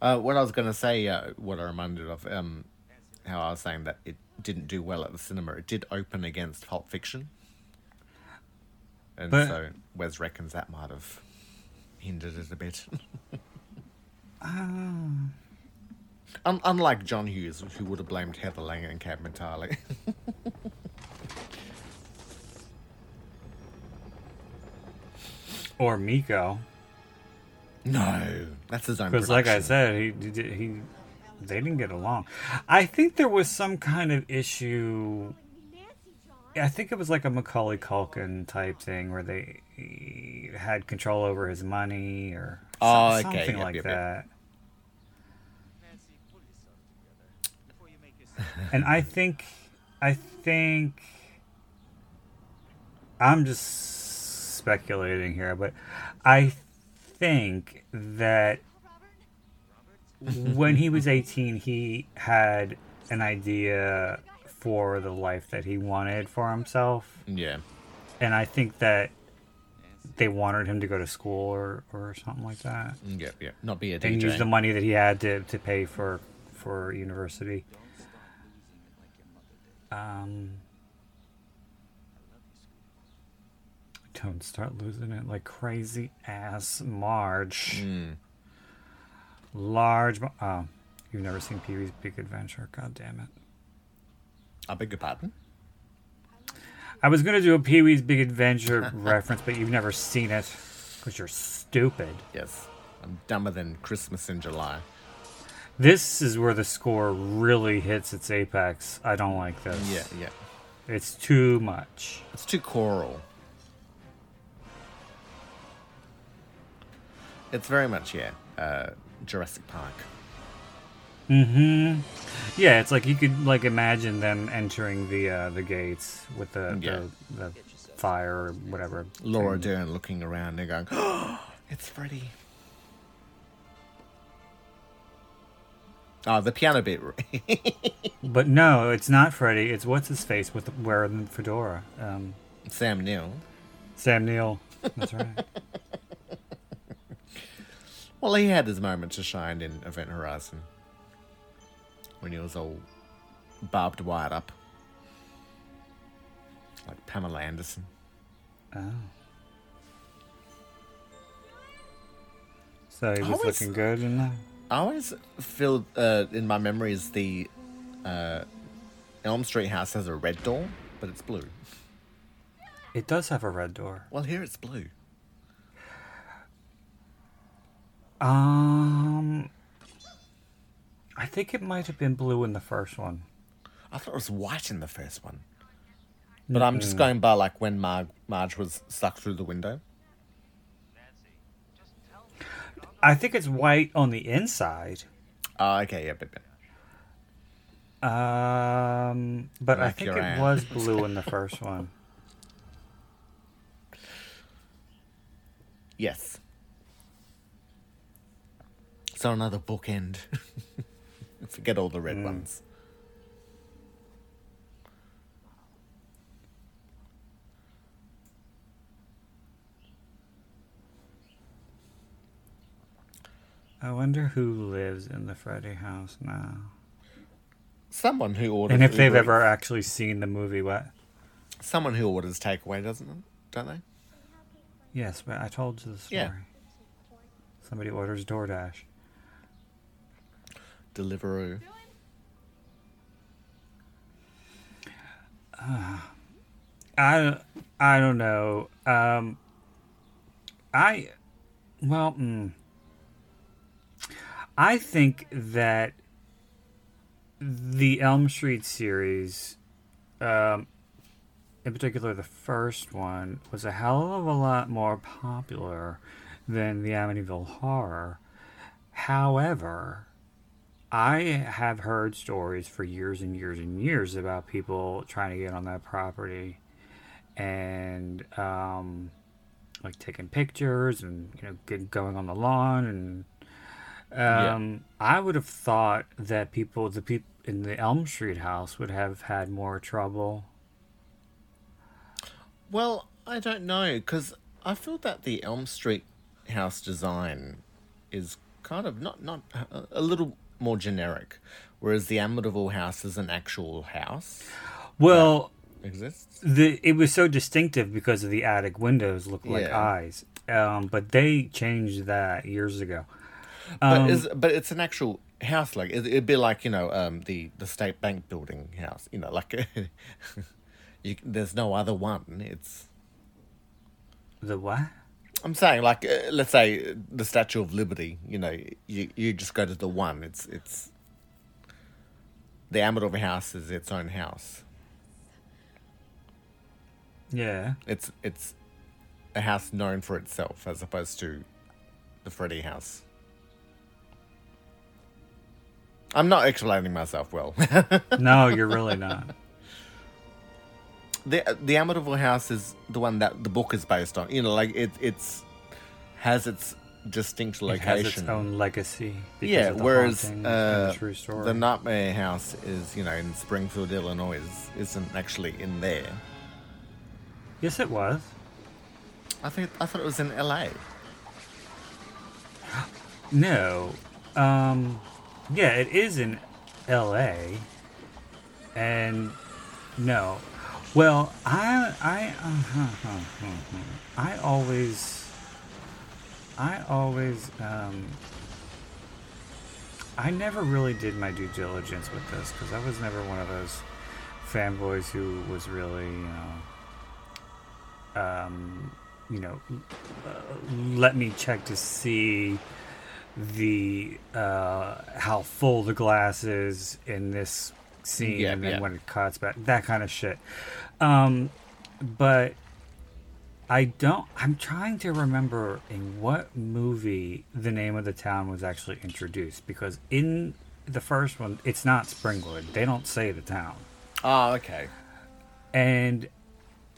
Uh, what I was gonna say, uh, what I reminded of, um, how I was saying that it didn't do well at the cinema. It did open against Pulp Fiction, and But- so Wes reckons that might have hindered it a bit. (laughs) Ah. Un- unlike John Hughes, who would have blamed Heather Langenkamp entirely. (laughs) Or Miko. No, that's his own. Because, like I said, he, he he they didn't get along. I think there was some kind of issue. I think it was like a Macaulay Culkin type thing where they had control over his money or Oh, some- okay, something yep, like yep, yep. that. Nancy, pull yourself together before you make yourself. And I think, I think, I'm just speculating here, but I think that when he was 18, he had an idea for the life that he wanted for himself. Yeah. And I think that they wanted him to go to school or, or something like that. Yep, yep. Not be a DJ. And use the money that he had to, to pay for, for university. Um, don't start losing it like crazy ass Marge. Mm. Large. Oh, you've never seen Pee-wee's Big Adventure. God damn it. I beg your pardon. I was gonna do a Pee-wee's Big Adventure (laughs) reference, but you've never seen it because you're stupid. Yes, I'm dumber than Christmas in July. This is where the score really hits its apex. I don't like this. Yeah, yeah. It's too much. It's too choral. It's very much yeah, uh, Jurassic Park. Mm-hmm. Yeah, it's like you could like imagine them entering the uh, the gates with the Yeah. the, the fire or whatever. Laura thing. Dern looking around and going, "Oh, (gasps) it's Freddy." Oh, the piano bit. (laughs) But no, it's not Freddy. It's what's his face with wearing the fedora. Um, Sam Neill. Sam Neill. That's right. (laughs) Well, he had his moment to shine in Event Horizon when he was all barbed wired up, like Pamela Anderson. Oh. So he was Always- looking good in that. I always feel uh, in my memories the uh, Elm Street house has a red door, but it's blue. It does have a red door. Well, here it's blue. Um, I think it might have been blue in the first one. I thought it was white in the first one. But I'm just going by like when Mar- Marge was stuck through the window. Nancy, just tell me. I think it's white on the inside. Oh, okay, yeah, Um, but I think your it aunt. was (laughs) blue in the first one. yes. So another bookend. (laughs) Forget all the red mm. ones. I wonder who lives in the Freddy house now. Someone who orders And if they've Uber ever Eats. actually seen the movie, what? someone who orders takeaway, doesn't it? Don't they? Yes, but I told you the story. Yeah. Somebody orders DoorDash. Deliveroo. I, I don't know. Um, I, well, mm, I think that the Elm Street series, um, in particular the first one, was a hell of a lot more popular than the Amityville Horror. However, I have heard stories for years and years and years about people trying to get on that property and um, like taking pictures and you know going on the lawn and um, I would have thought that people the people in the Elm Street house would have had more trouble. Well, I don't know because I feel that the Elm Street house design is kind of not not a, a little more generic, whereas the Amityville house is an actual house Well, exists. the it was so distinctive because of the attic windows look like Yeah. eyes. Um, but they changed that years ago. But Um, is but it's an actual house. Like it, it'd be like you know um the the state bank building house. You know like (laughs) you, there's no other one. It's The what? I'm saying like uh, let's say the Statue of Liberty. You know you you just go to the one. It's it's the Amityville house is its own house. Yeah. It's it's a house known for itself as opposed to the Freddy house. I'm not explaining myself well. (laughs) No, you're really not. The the Amityville house is the one that the book is based on. You know, like it it's has its distinct location, It has its own legacy. because yeah, whereas uh, the the Nightmare House is you know in Springfield, Illinois, is, isn't actually in there. yes, it was. I think I thought it was in L.A. (gasps) No. Um, yeah, it is in L.A. And no. Well, I I I always I always um I never really did my due diligence with this because I was never one of those fanboys who was really you know um you know uh, let me check to see the uh how full the glass is in this scene Yeah, and then yeah. when it cuts back that kind of shit um but i don't i'm trying to remember in what movie the name of the town was actually introduced because in the first one it's not springwood they don't say the town Oh, okay. and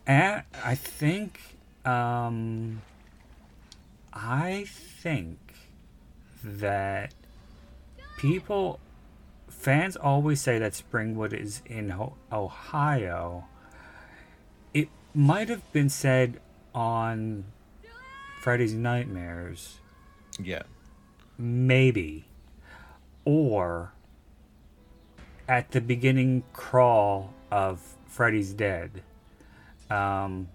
at, I think um, I think that people fans always say that Springwood is in Ohio. It might have been said on Freddy's Nightmares, Yeah. maybe, or at the beginning crawl of Freddy's Dead, um,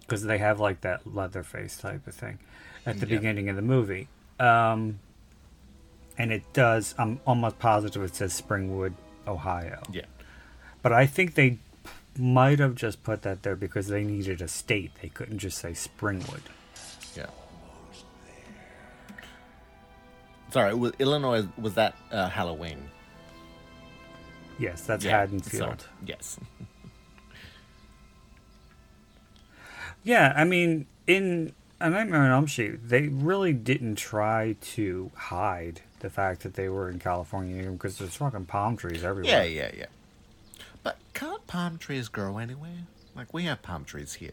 because they have like that Leatherface type of thing at the Yeah. beginning of the movie, um, and it does. I'm almost positive it says Springwood, Ohio, Yeah. but I think they might have just put that there because they needed a state. They couldn't just say Springwood. Yeah. Sorry, was Illinois was that uh, Halloween? Yes, that's Yeah, Haddonfield. Yes. (laughs) Yeah, I mean, in A Nightmare on Elm Street, they really didn't try to hide the fact that they were in California because there's fucking palm trees everywhere. Yeah, yeah, yeah. But can't palm trees grow anywhere? Like we have palm trees here.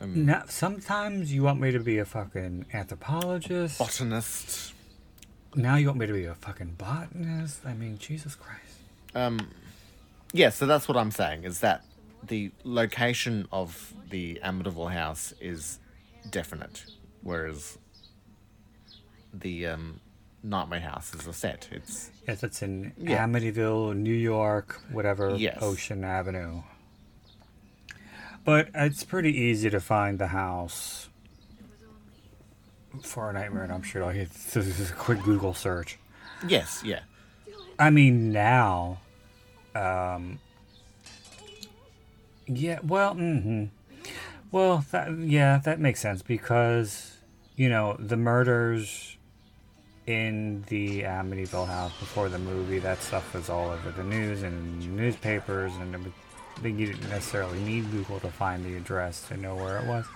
Um, Now, sometimes you want me to be a fucking anthropologist. botanist. Now you want me to be a fucking botanist. I mean, Jesus Christ. Um, yeah, so that's what I'm saying is that the location of the Amityville house is definite, whereas the um, Not My house is a set. It's Yes, it's in Yeah. Amityville, New York, whatever, Yes. Ocean Avenue. But it's pretty easy to find the house for a nightmare, and I'm sure like (laughs) this is a quick Google search. yes, yeah, I mean, now, um, yeah, well, hmm well, that, yeah, that makes sense because you know the murders in the Amityville house before the movie. That stuff was all over the news and newspapers, and was, but you didn't necessarily need Google to find the address to know where it was.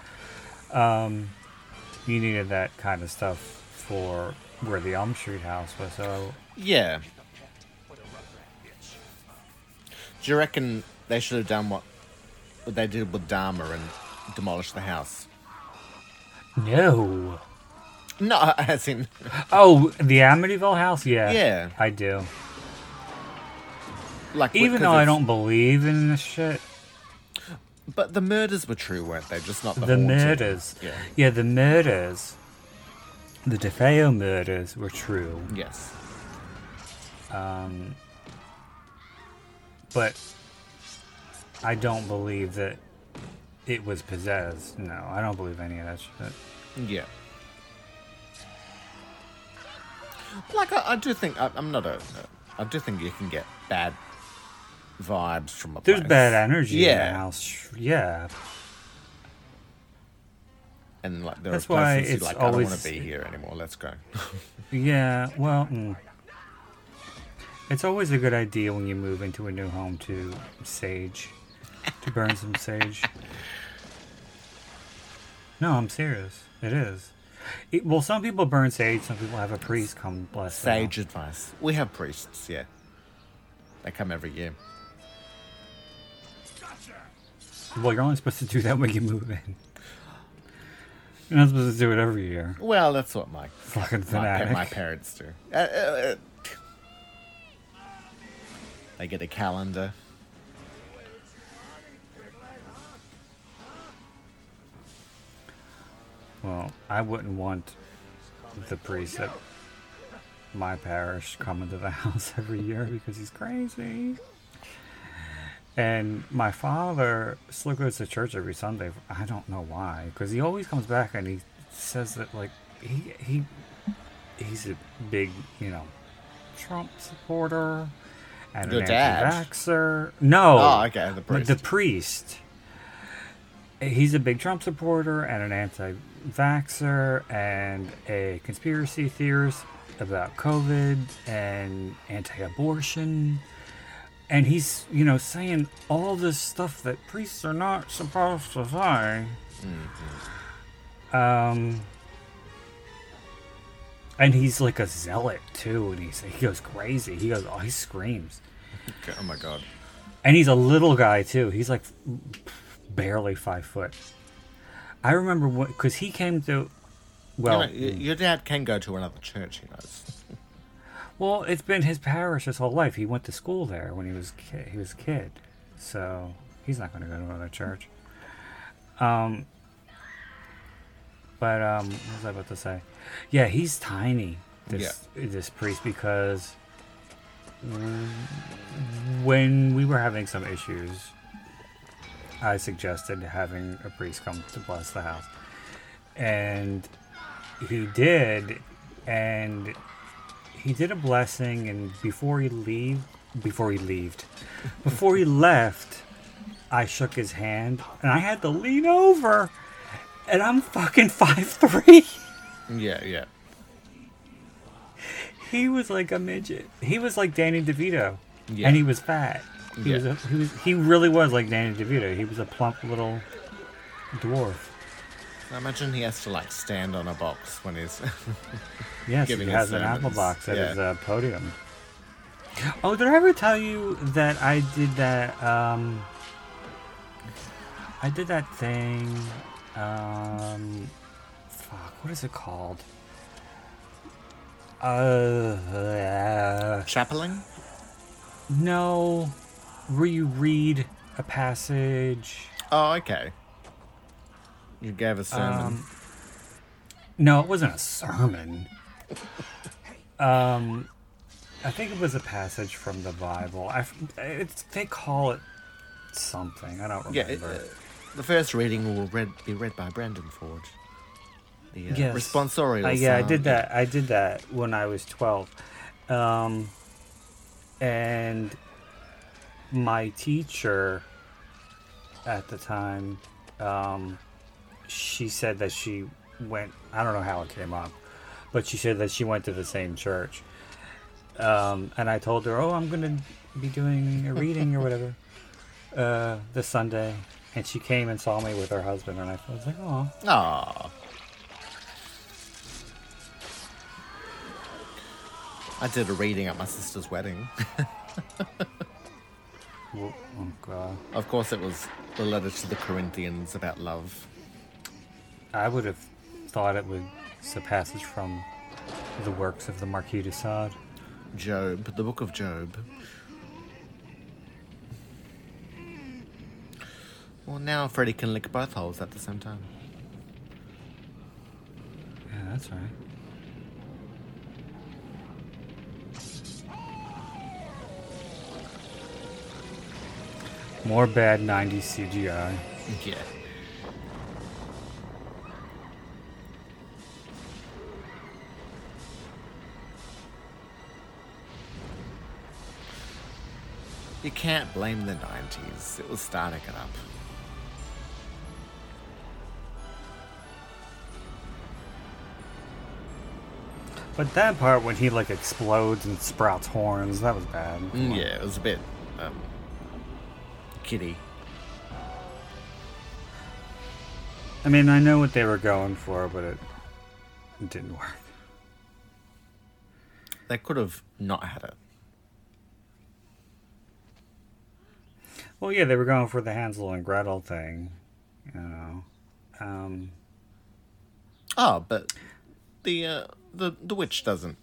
Um, you needed that kind of stuff for where the Elm Street house was. So Yeah. Do you reckon they should have done what what they did with Dahmer and demolished the house? no. No, (laughs) as in, Oh, the Amityville house? Yeah. Yeah. I do. like Even though I don't believe in this shit, But the murders were true, weren't they? Just not the, the murders. Yeah. Yeah, the murders. The DeFeo murders were true. Yes. Um, but I don't believe that it was possessed. No, I don't believe any of that shit. Yeah. Like I, I do think I, I'm not a. I do think you can get bad vibes from a There's place. bad energy in Yeah. the house. Yeah. and like there That's are why places it's you're like I don't want to be here anymore. Let's go. (laughs) Yeah, well, mm. it's always a good idea when you move into a new home to sage, to burn some sage. No, I'm serious. It is. It, well, some people burn sage. Some people have a priest come bless them. Sage advice. We have priests. Yeah. They come every year. Well, you're only supposed to do that when you move in. You're not supposed to do it every year. Well, that's what my Fucking my, my parents do. Uh, uh, uh, they get a calendar. Well, I wouldn't want the priest at my parish coming to the (laughs) house every year because he's crazy. And my father still goes to church every Sunday. I don't know why, because he always comes back and he says that like he he he's a big you know Trump supporter and Your an anti-vaxxer. No, Oh, okay, the but the priest. priest. He's a big Trump supporter and an anti-vaxxer and a conspiracy theorist about COVID and anti-abortion. And he's, you know, saying all this stuff that priests are not supposed to say. Um, and he's like a zealot too, and he's he goes crazy. He goes, oh, he screams. Oh my god. And he's a little guy too. He's like barely five foot. I remember what because he came to. Well, know, y- your dad can go to another church. He knows. (laughs) well, it's been his parish his whole life. He went to school there when he was ki- he was a kid, so he's not going to go to another church. Um, but um, what was I about to say? Yeah, he's tiny. This this priest because when we were having some issues, I suggested having a priest come to bless the house, and he did, and he did a blessing, and before he leave, before he left, (laughs) before he left, I shook his hand, and I had to lean over, and I'm fucking five three. Yeah, yeah. He was like a midget. He was like Danny DeVito, Yeah. and he was fat. He was a, he was he really was like Danny DeVito. He was a plump little dwarf. I imagine he has to like stand on a box when he's. (laughs) Yes, Giving he has an apple box at Yeah. his uh, podium. Oh, did I ever tell you that I did that? Um, I did that thing. Um, fuck, what is it called? Uh, Chapeling? no, where you read a passage. Oh, okay. You gave a sermon. Um, no, it wasn't a sermon. (laughs) Um, I think it was a passage from the Bible. I, it's, they call it something. I don't yeah, remember. it, uh, the first reading will read, be read by Brandon Ford. The uh, Yes. responsorial. Uh, yeah, I did that. I did that when I was twelve, um, and my teacher at the time, um, she said that she went. I don't know how it came up, but she said that she went to the same church. Um, and I told her, "Oh, I'm gonna be doing a reading or whatever (laughs) uh, this Sunday." And she came and saw me with her husband, and I was like, "Oh, Aww. I did a reading at my sister's wedding. (laughs) oh, oh god." of course, it was the letter to the Corinthians about love. I would have thought it was a passage from the works of the Marquis de Sade. Job, the book of Job. Well, now Freddy can lick both holes at the same time. Yeah, that's right. More bad 90s CGI. Yeah. You can't blame the 90s. It was starting it up. But that part when he like explodes and sprouts horns, that was bad. Mm, Yeah, it was a bit um, kiddie. I mean, I know what they were going for, but it, it didn't work. They could have not had it. Well, yeah, they were going for the Hansel and Gretel thing, you know. Um, Oh, but the uh, the the witch doesn't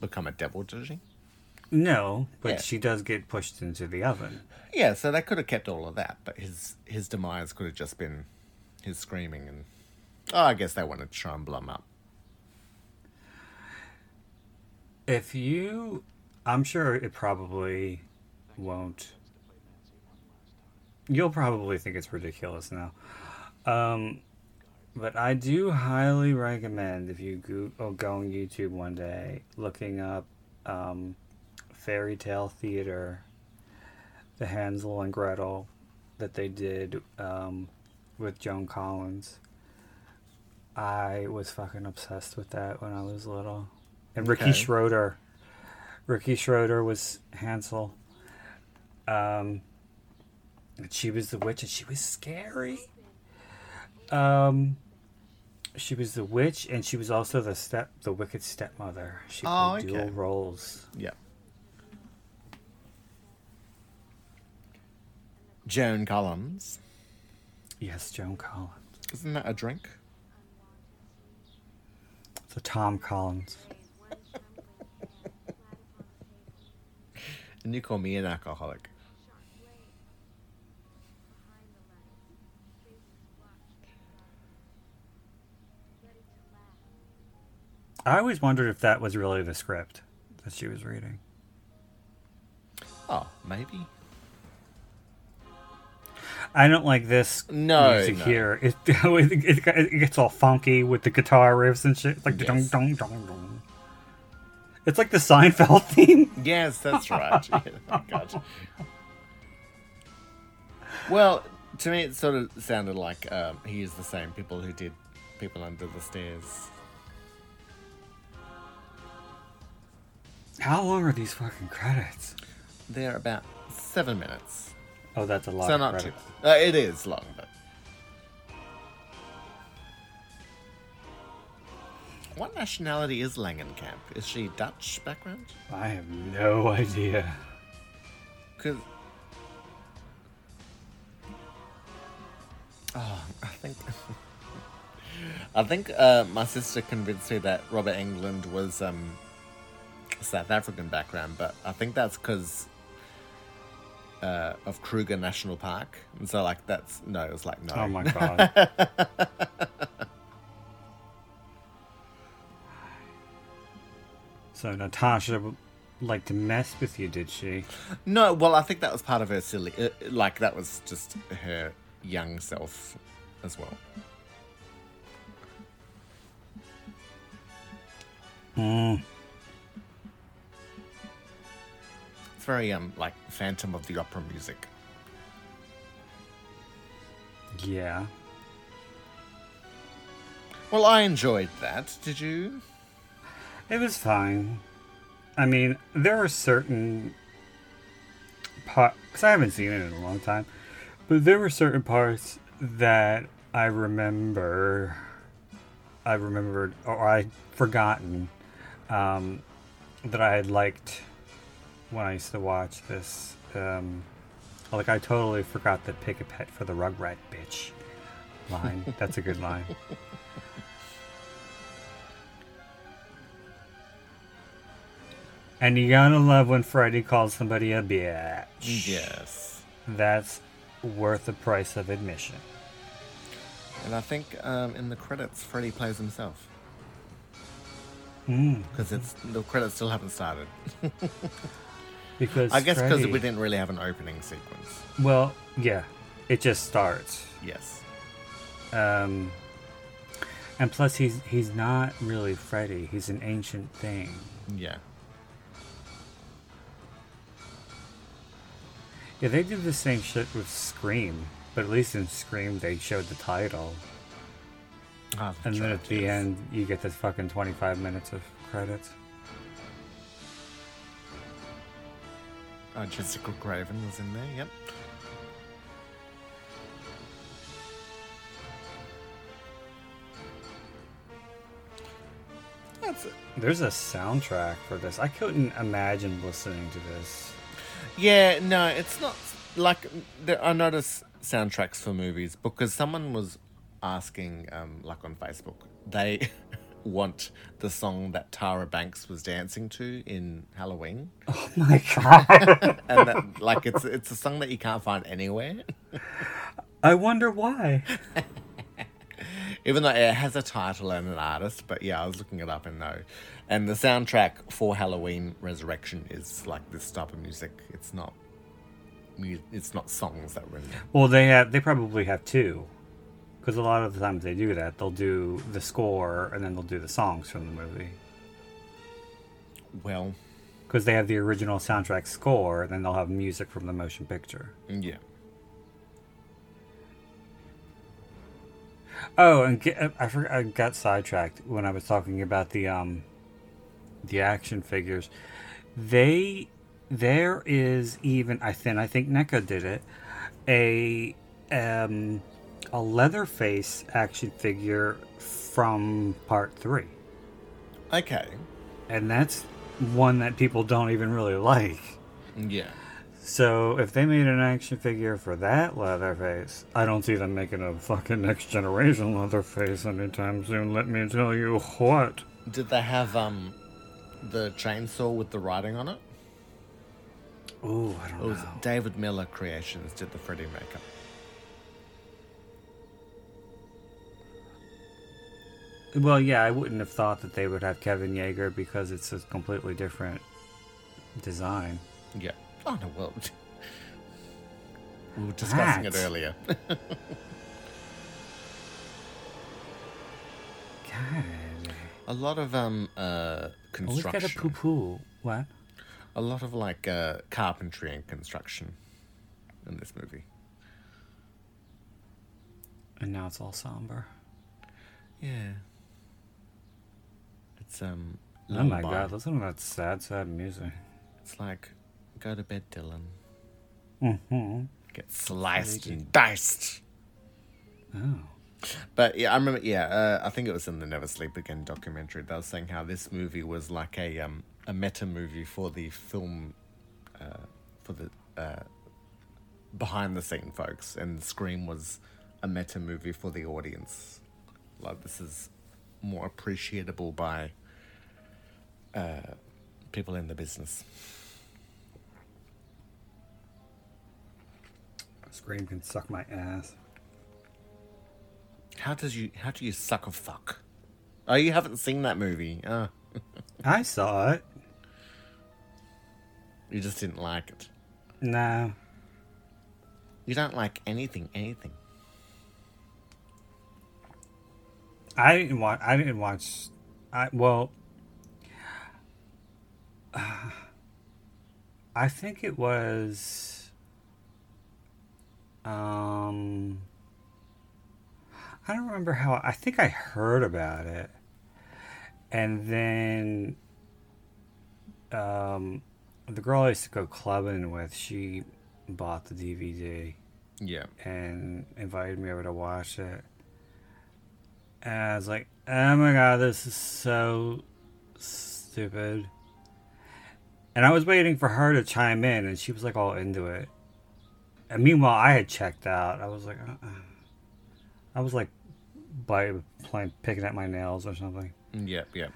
become a devil, does she? No, but Yeah. she does get pushed into the oven. Yeah, so they could have kept all of that, but his his demise could have just been his screaming and. Oh, I guess they wanted to try and blow him up. If you, I'm sure it probably won't. You'll probably think it's ridiculous now. Um, but I do highly recommend if you go, go on YouTube one day, looking up um, Fairy Tale Theater, the Hansel and Gretel that they did um, with Joan Collins. I was fucking obsessed with that when I was little. And Ricky Okay. Schroder. Ricky Schroder was Hansel. Um, she was the witch, and she was scary. Um, she was the witch, and she was also the step, the wicked stepmother. She Oh, played dual okay. roles. Yeah. Joan Collins. Yes, Joan Collins. Isn't that a drink? So Tom Collins. And you call me an alcoholic. I always wondered if that was really the script that she was reading. Oh, maybe. I don't like this No, music no. here. (laughs) It, it, it gets all funky with the guitar riffs and shit. It's like dong Yes. dong dong dong. It's like the Seinfeld (laughs) theme. Yes, that's right. (laughs) Yeah. Well, to me, it sort of sounded like um, he is the same people who did People Under the Stairs. How long are these fucking credits? They're about seven minutes. Oh, that's a lot so not too. Uh, it is long, but. What nationality is Langenkamp? Is she Dutch background? I have no (laughs) idea. Because. Oh, I think. (laughs) I think uh, my sister convinced me that Robert Englund was um, South African background, but I think that's because uh, of Kruger National Park. And so, like, that's. No, it was like, no. Oh my (laughs) god. (laughs) so Natasha would like to mess with you, did she? No, well, I think that was part of her silly. Uh, like, that was just her young self as well. Mm. Very, um, like, Phantom of the Opera music. Yeah. Well, I enjoyed that. Did you? It was fine. I mean, there are certain parts, because I haven't seen it in a long time, but there were certain parts that I remember, I remembered, or I'd forgotten um, that I had liked when I used to watch this. Um, like, I totally forgot the pick a pet for the Rugrat bitch line. (laughs) That's a good line. And you gotta love when Freddy calls somebody a bitch. Yes. That's worth the price of admission. And I think um, in the credits, Freddy plays himself. Mm. Because it's the credits still haven't started. (laughs) Because I guess because Freddy- we didn't really have an opening sequence. Well, yeah, it just starts. Yes. Um, and plus, he's he's not really Freddy. He's an ancient thing. Yeah. Yeah, they did the same shit with Scream, but at least in Scream they showed the title, Ah, and then at the yes. end you get the fucking twenty-five minutes of credits. Uh, Jessica Craven was in there, yep. That's it. There's a soundtrack for this. I couldn't imagine listening to this. Yeah, no, it's not like there, I notice soundtracks for movies because someone was asking, um, like on Facebook, they (laughs) want the song that Tyra Banks was dancing to in Halloween, Oh my (laughs) god! (laughs) and that, like it's it's a song that you can't find anywhere, I wonder why. (laughs) even though it has a title and an artist. But yeah, I was looking it up and no, and the soundtrack for Halloween Resurrection is like this type of music. It's not. It's not songs that were in. Well, they have. They probably have two, because a lot of the times they do that. They'll do the score and then they'll do the songs from the movie. Well, Because they have the original soundtrack score, and then they'll have music from the motion picture. yeah. Oh, and get, I forgot. I got sidetracked when I was talking about the um, the action figures. They there is even I think I think NECA did it a um a Leatherface action figure from part three, Okay. and that's one that people don't even really like. Yeah. So if they made an action figure for that Leatherface, I don't see them making a fucking next generation Leatherface anytime soon. Let me tell you what. Did they have um the chainsaw with the writing on it? Ooh, I don't It was know. David Miller Creations did the Freddy makeup. Well, yeah, I wouldn't have thought that they would have Kevin Yagher because it's a completely different design. Yeah. Oh no, well (laughs) we were discussing it earlier. (laughs) God. a lot of um uh we've got a construction. poo poo. What? a lot of like uh carpentry and construction in this movie. And now it's all somber. Yeah. It's um Oh my god, listen to that sad, sad music. It's like go to bed, Dylan. Mm-hmm. Get sliced and diced. Oh. But yeah, I remember. Yeah, uh, I think it was in the Never Sleep Again documentary. They were saying how this movie was like a um, a meta movie for the film, uh, for the uh, behind the scene folks, and Scream was a meta movie for the audience. Like this is more appreciable by uh, people in the business. Scream can suck my ass. How does you? How do you suck a fuck? Oh, you haven't seen that movie? Ah, (laughs) I saw it. you just didn't like it. No. You don't like anything, anything. I didn't watch. I didn't watch. I well. (sighs) I think it was. Um. I don't remember how. I think I heard about it, And then um, the girl I used to go clubbing with, she bought the DVD Yeah. and invited me over to watch it. And I was like, oh my god, this is so stupid. And I was waiting for her to chime in, and she was like all into it. And meanwhile, I had checked out. I was like, uh-uh. I was like, by playing, picking at my nails or something. Yep, yep.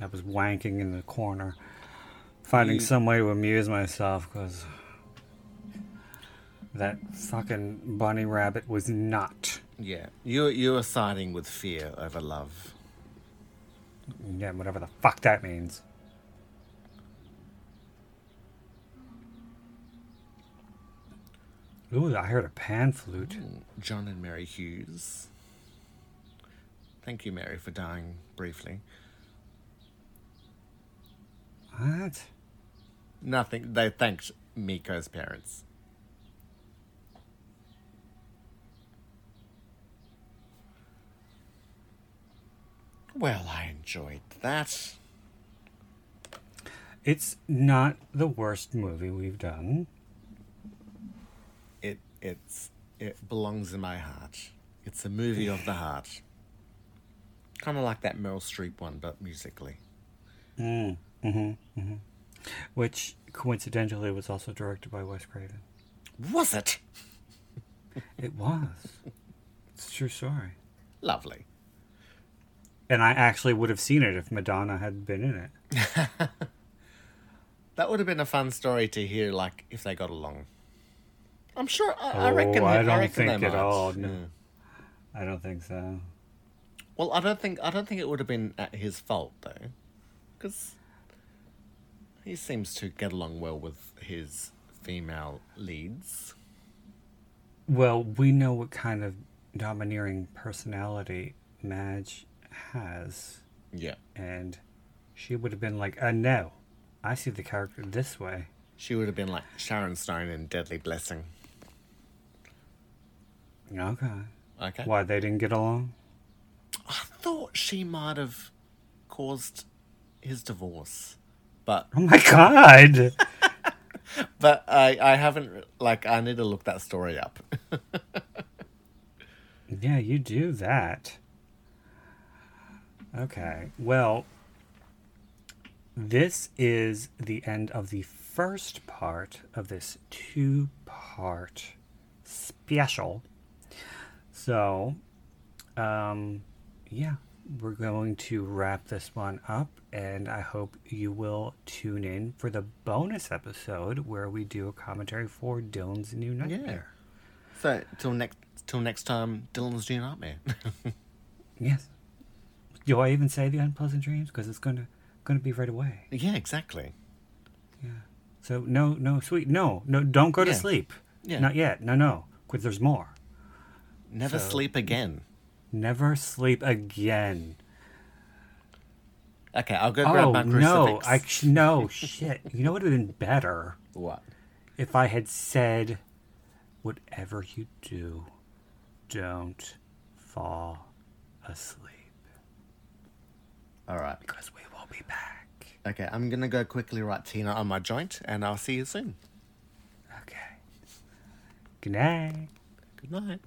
I was wanking in the corner, finding You- some way to amuse myself because that fucking bunny rabbit was not. Yeah. You you were siding with fear over love. Yeah, whatever the fuck that means. Ooh, I heard a pan flute. John and Mary Hughes. Thank you, Mary, for dying briefly. What? Nothing. They thanked Miko's parents. Well, I enjoyed that. It's not the worst movie we've done. It it's it belongs in my heart. It's a movie of the heart. Kind of like that Meryl Streep one, but musically. Mm, mm-hmm, mm-hmm. Which coincidentally was also directed by Wes Craven. Was it? It was. It's a true story. Lovely. And I actually would have seen it if Madonna had been in it. (laughs) That would have been a fun story to hear, like if they got along. I'm sure. I, I oh, reckon. Oh, I don't reckon think at all. No. Yeah. I don't think so. Well, I don't think. I don't think it would have been at his fault though, because he seems to get along well with his female leads. Well, we know what kind of domineering personality Madge has, Yeah. and she would have been like, uh, no, I see the character this way. She would have been like Sharon Stone in Deadly Blessing. Okay. Okay. Why, they didn't get along? I thought she might have caused his divorce, but Oh my god! (laughs) but I I haven't like I need to look that story up. (laughs) yeah, you do that. Okay, well, this is the end of the first part of this two part special. So, um, yeah, we're going to wrap this one up, and I hope you will tune in for the bonus episode where we do a commentary for Dylan's New Nightmare. Yeah. so till next till next time, Dylan's new nightmare. (laughs) Yes. Do I even say the unpleasant dreams? Because it's gonna gonna be right away. yeah, exactly. Yeah. So no, no, sweet, no, no, don't go to Yeah. sleep. Yeah. Not yet. No, no. Because there's more. Never So- sleep again. Never sleep again. Okay, I'll go grab oh my no! I sh- no shit. You know what would have been better What? if I had said, "Whatever you do, don't fall asleep." All right. Because we will be back. Okay, I'm gonna go quickly write Tina on my joint, and I'll see you soon. Okay. Good night. Good night.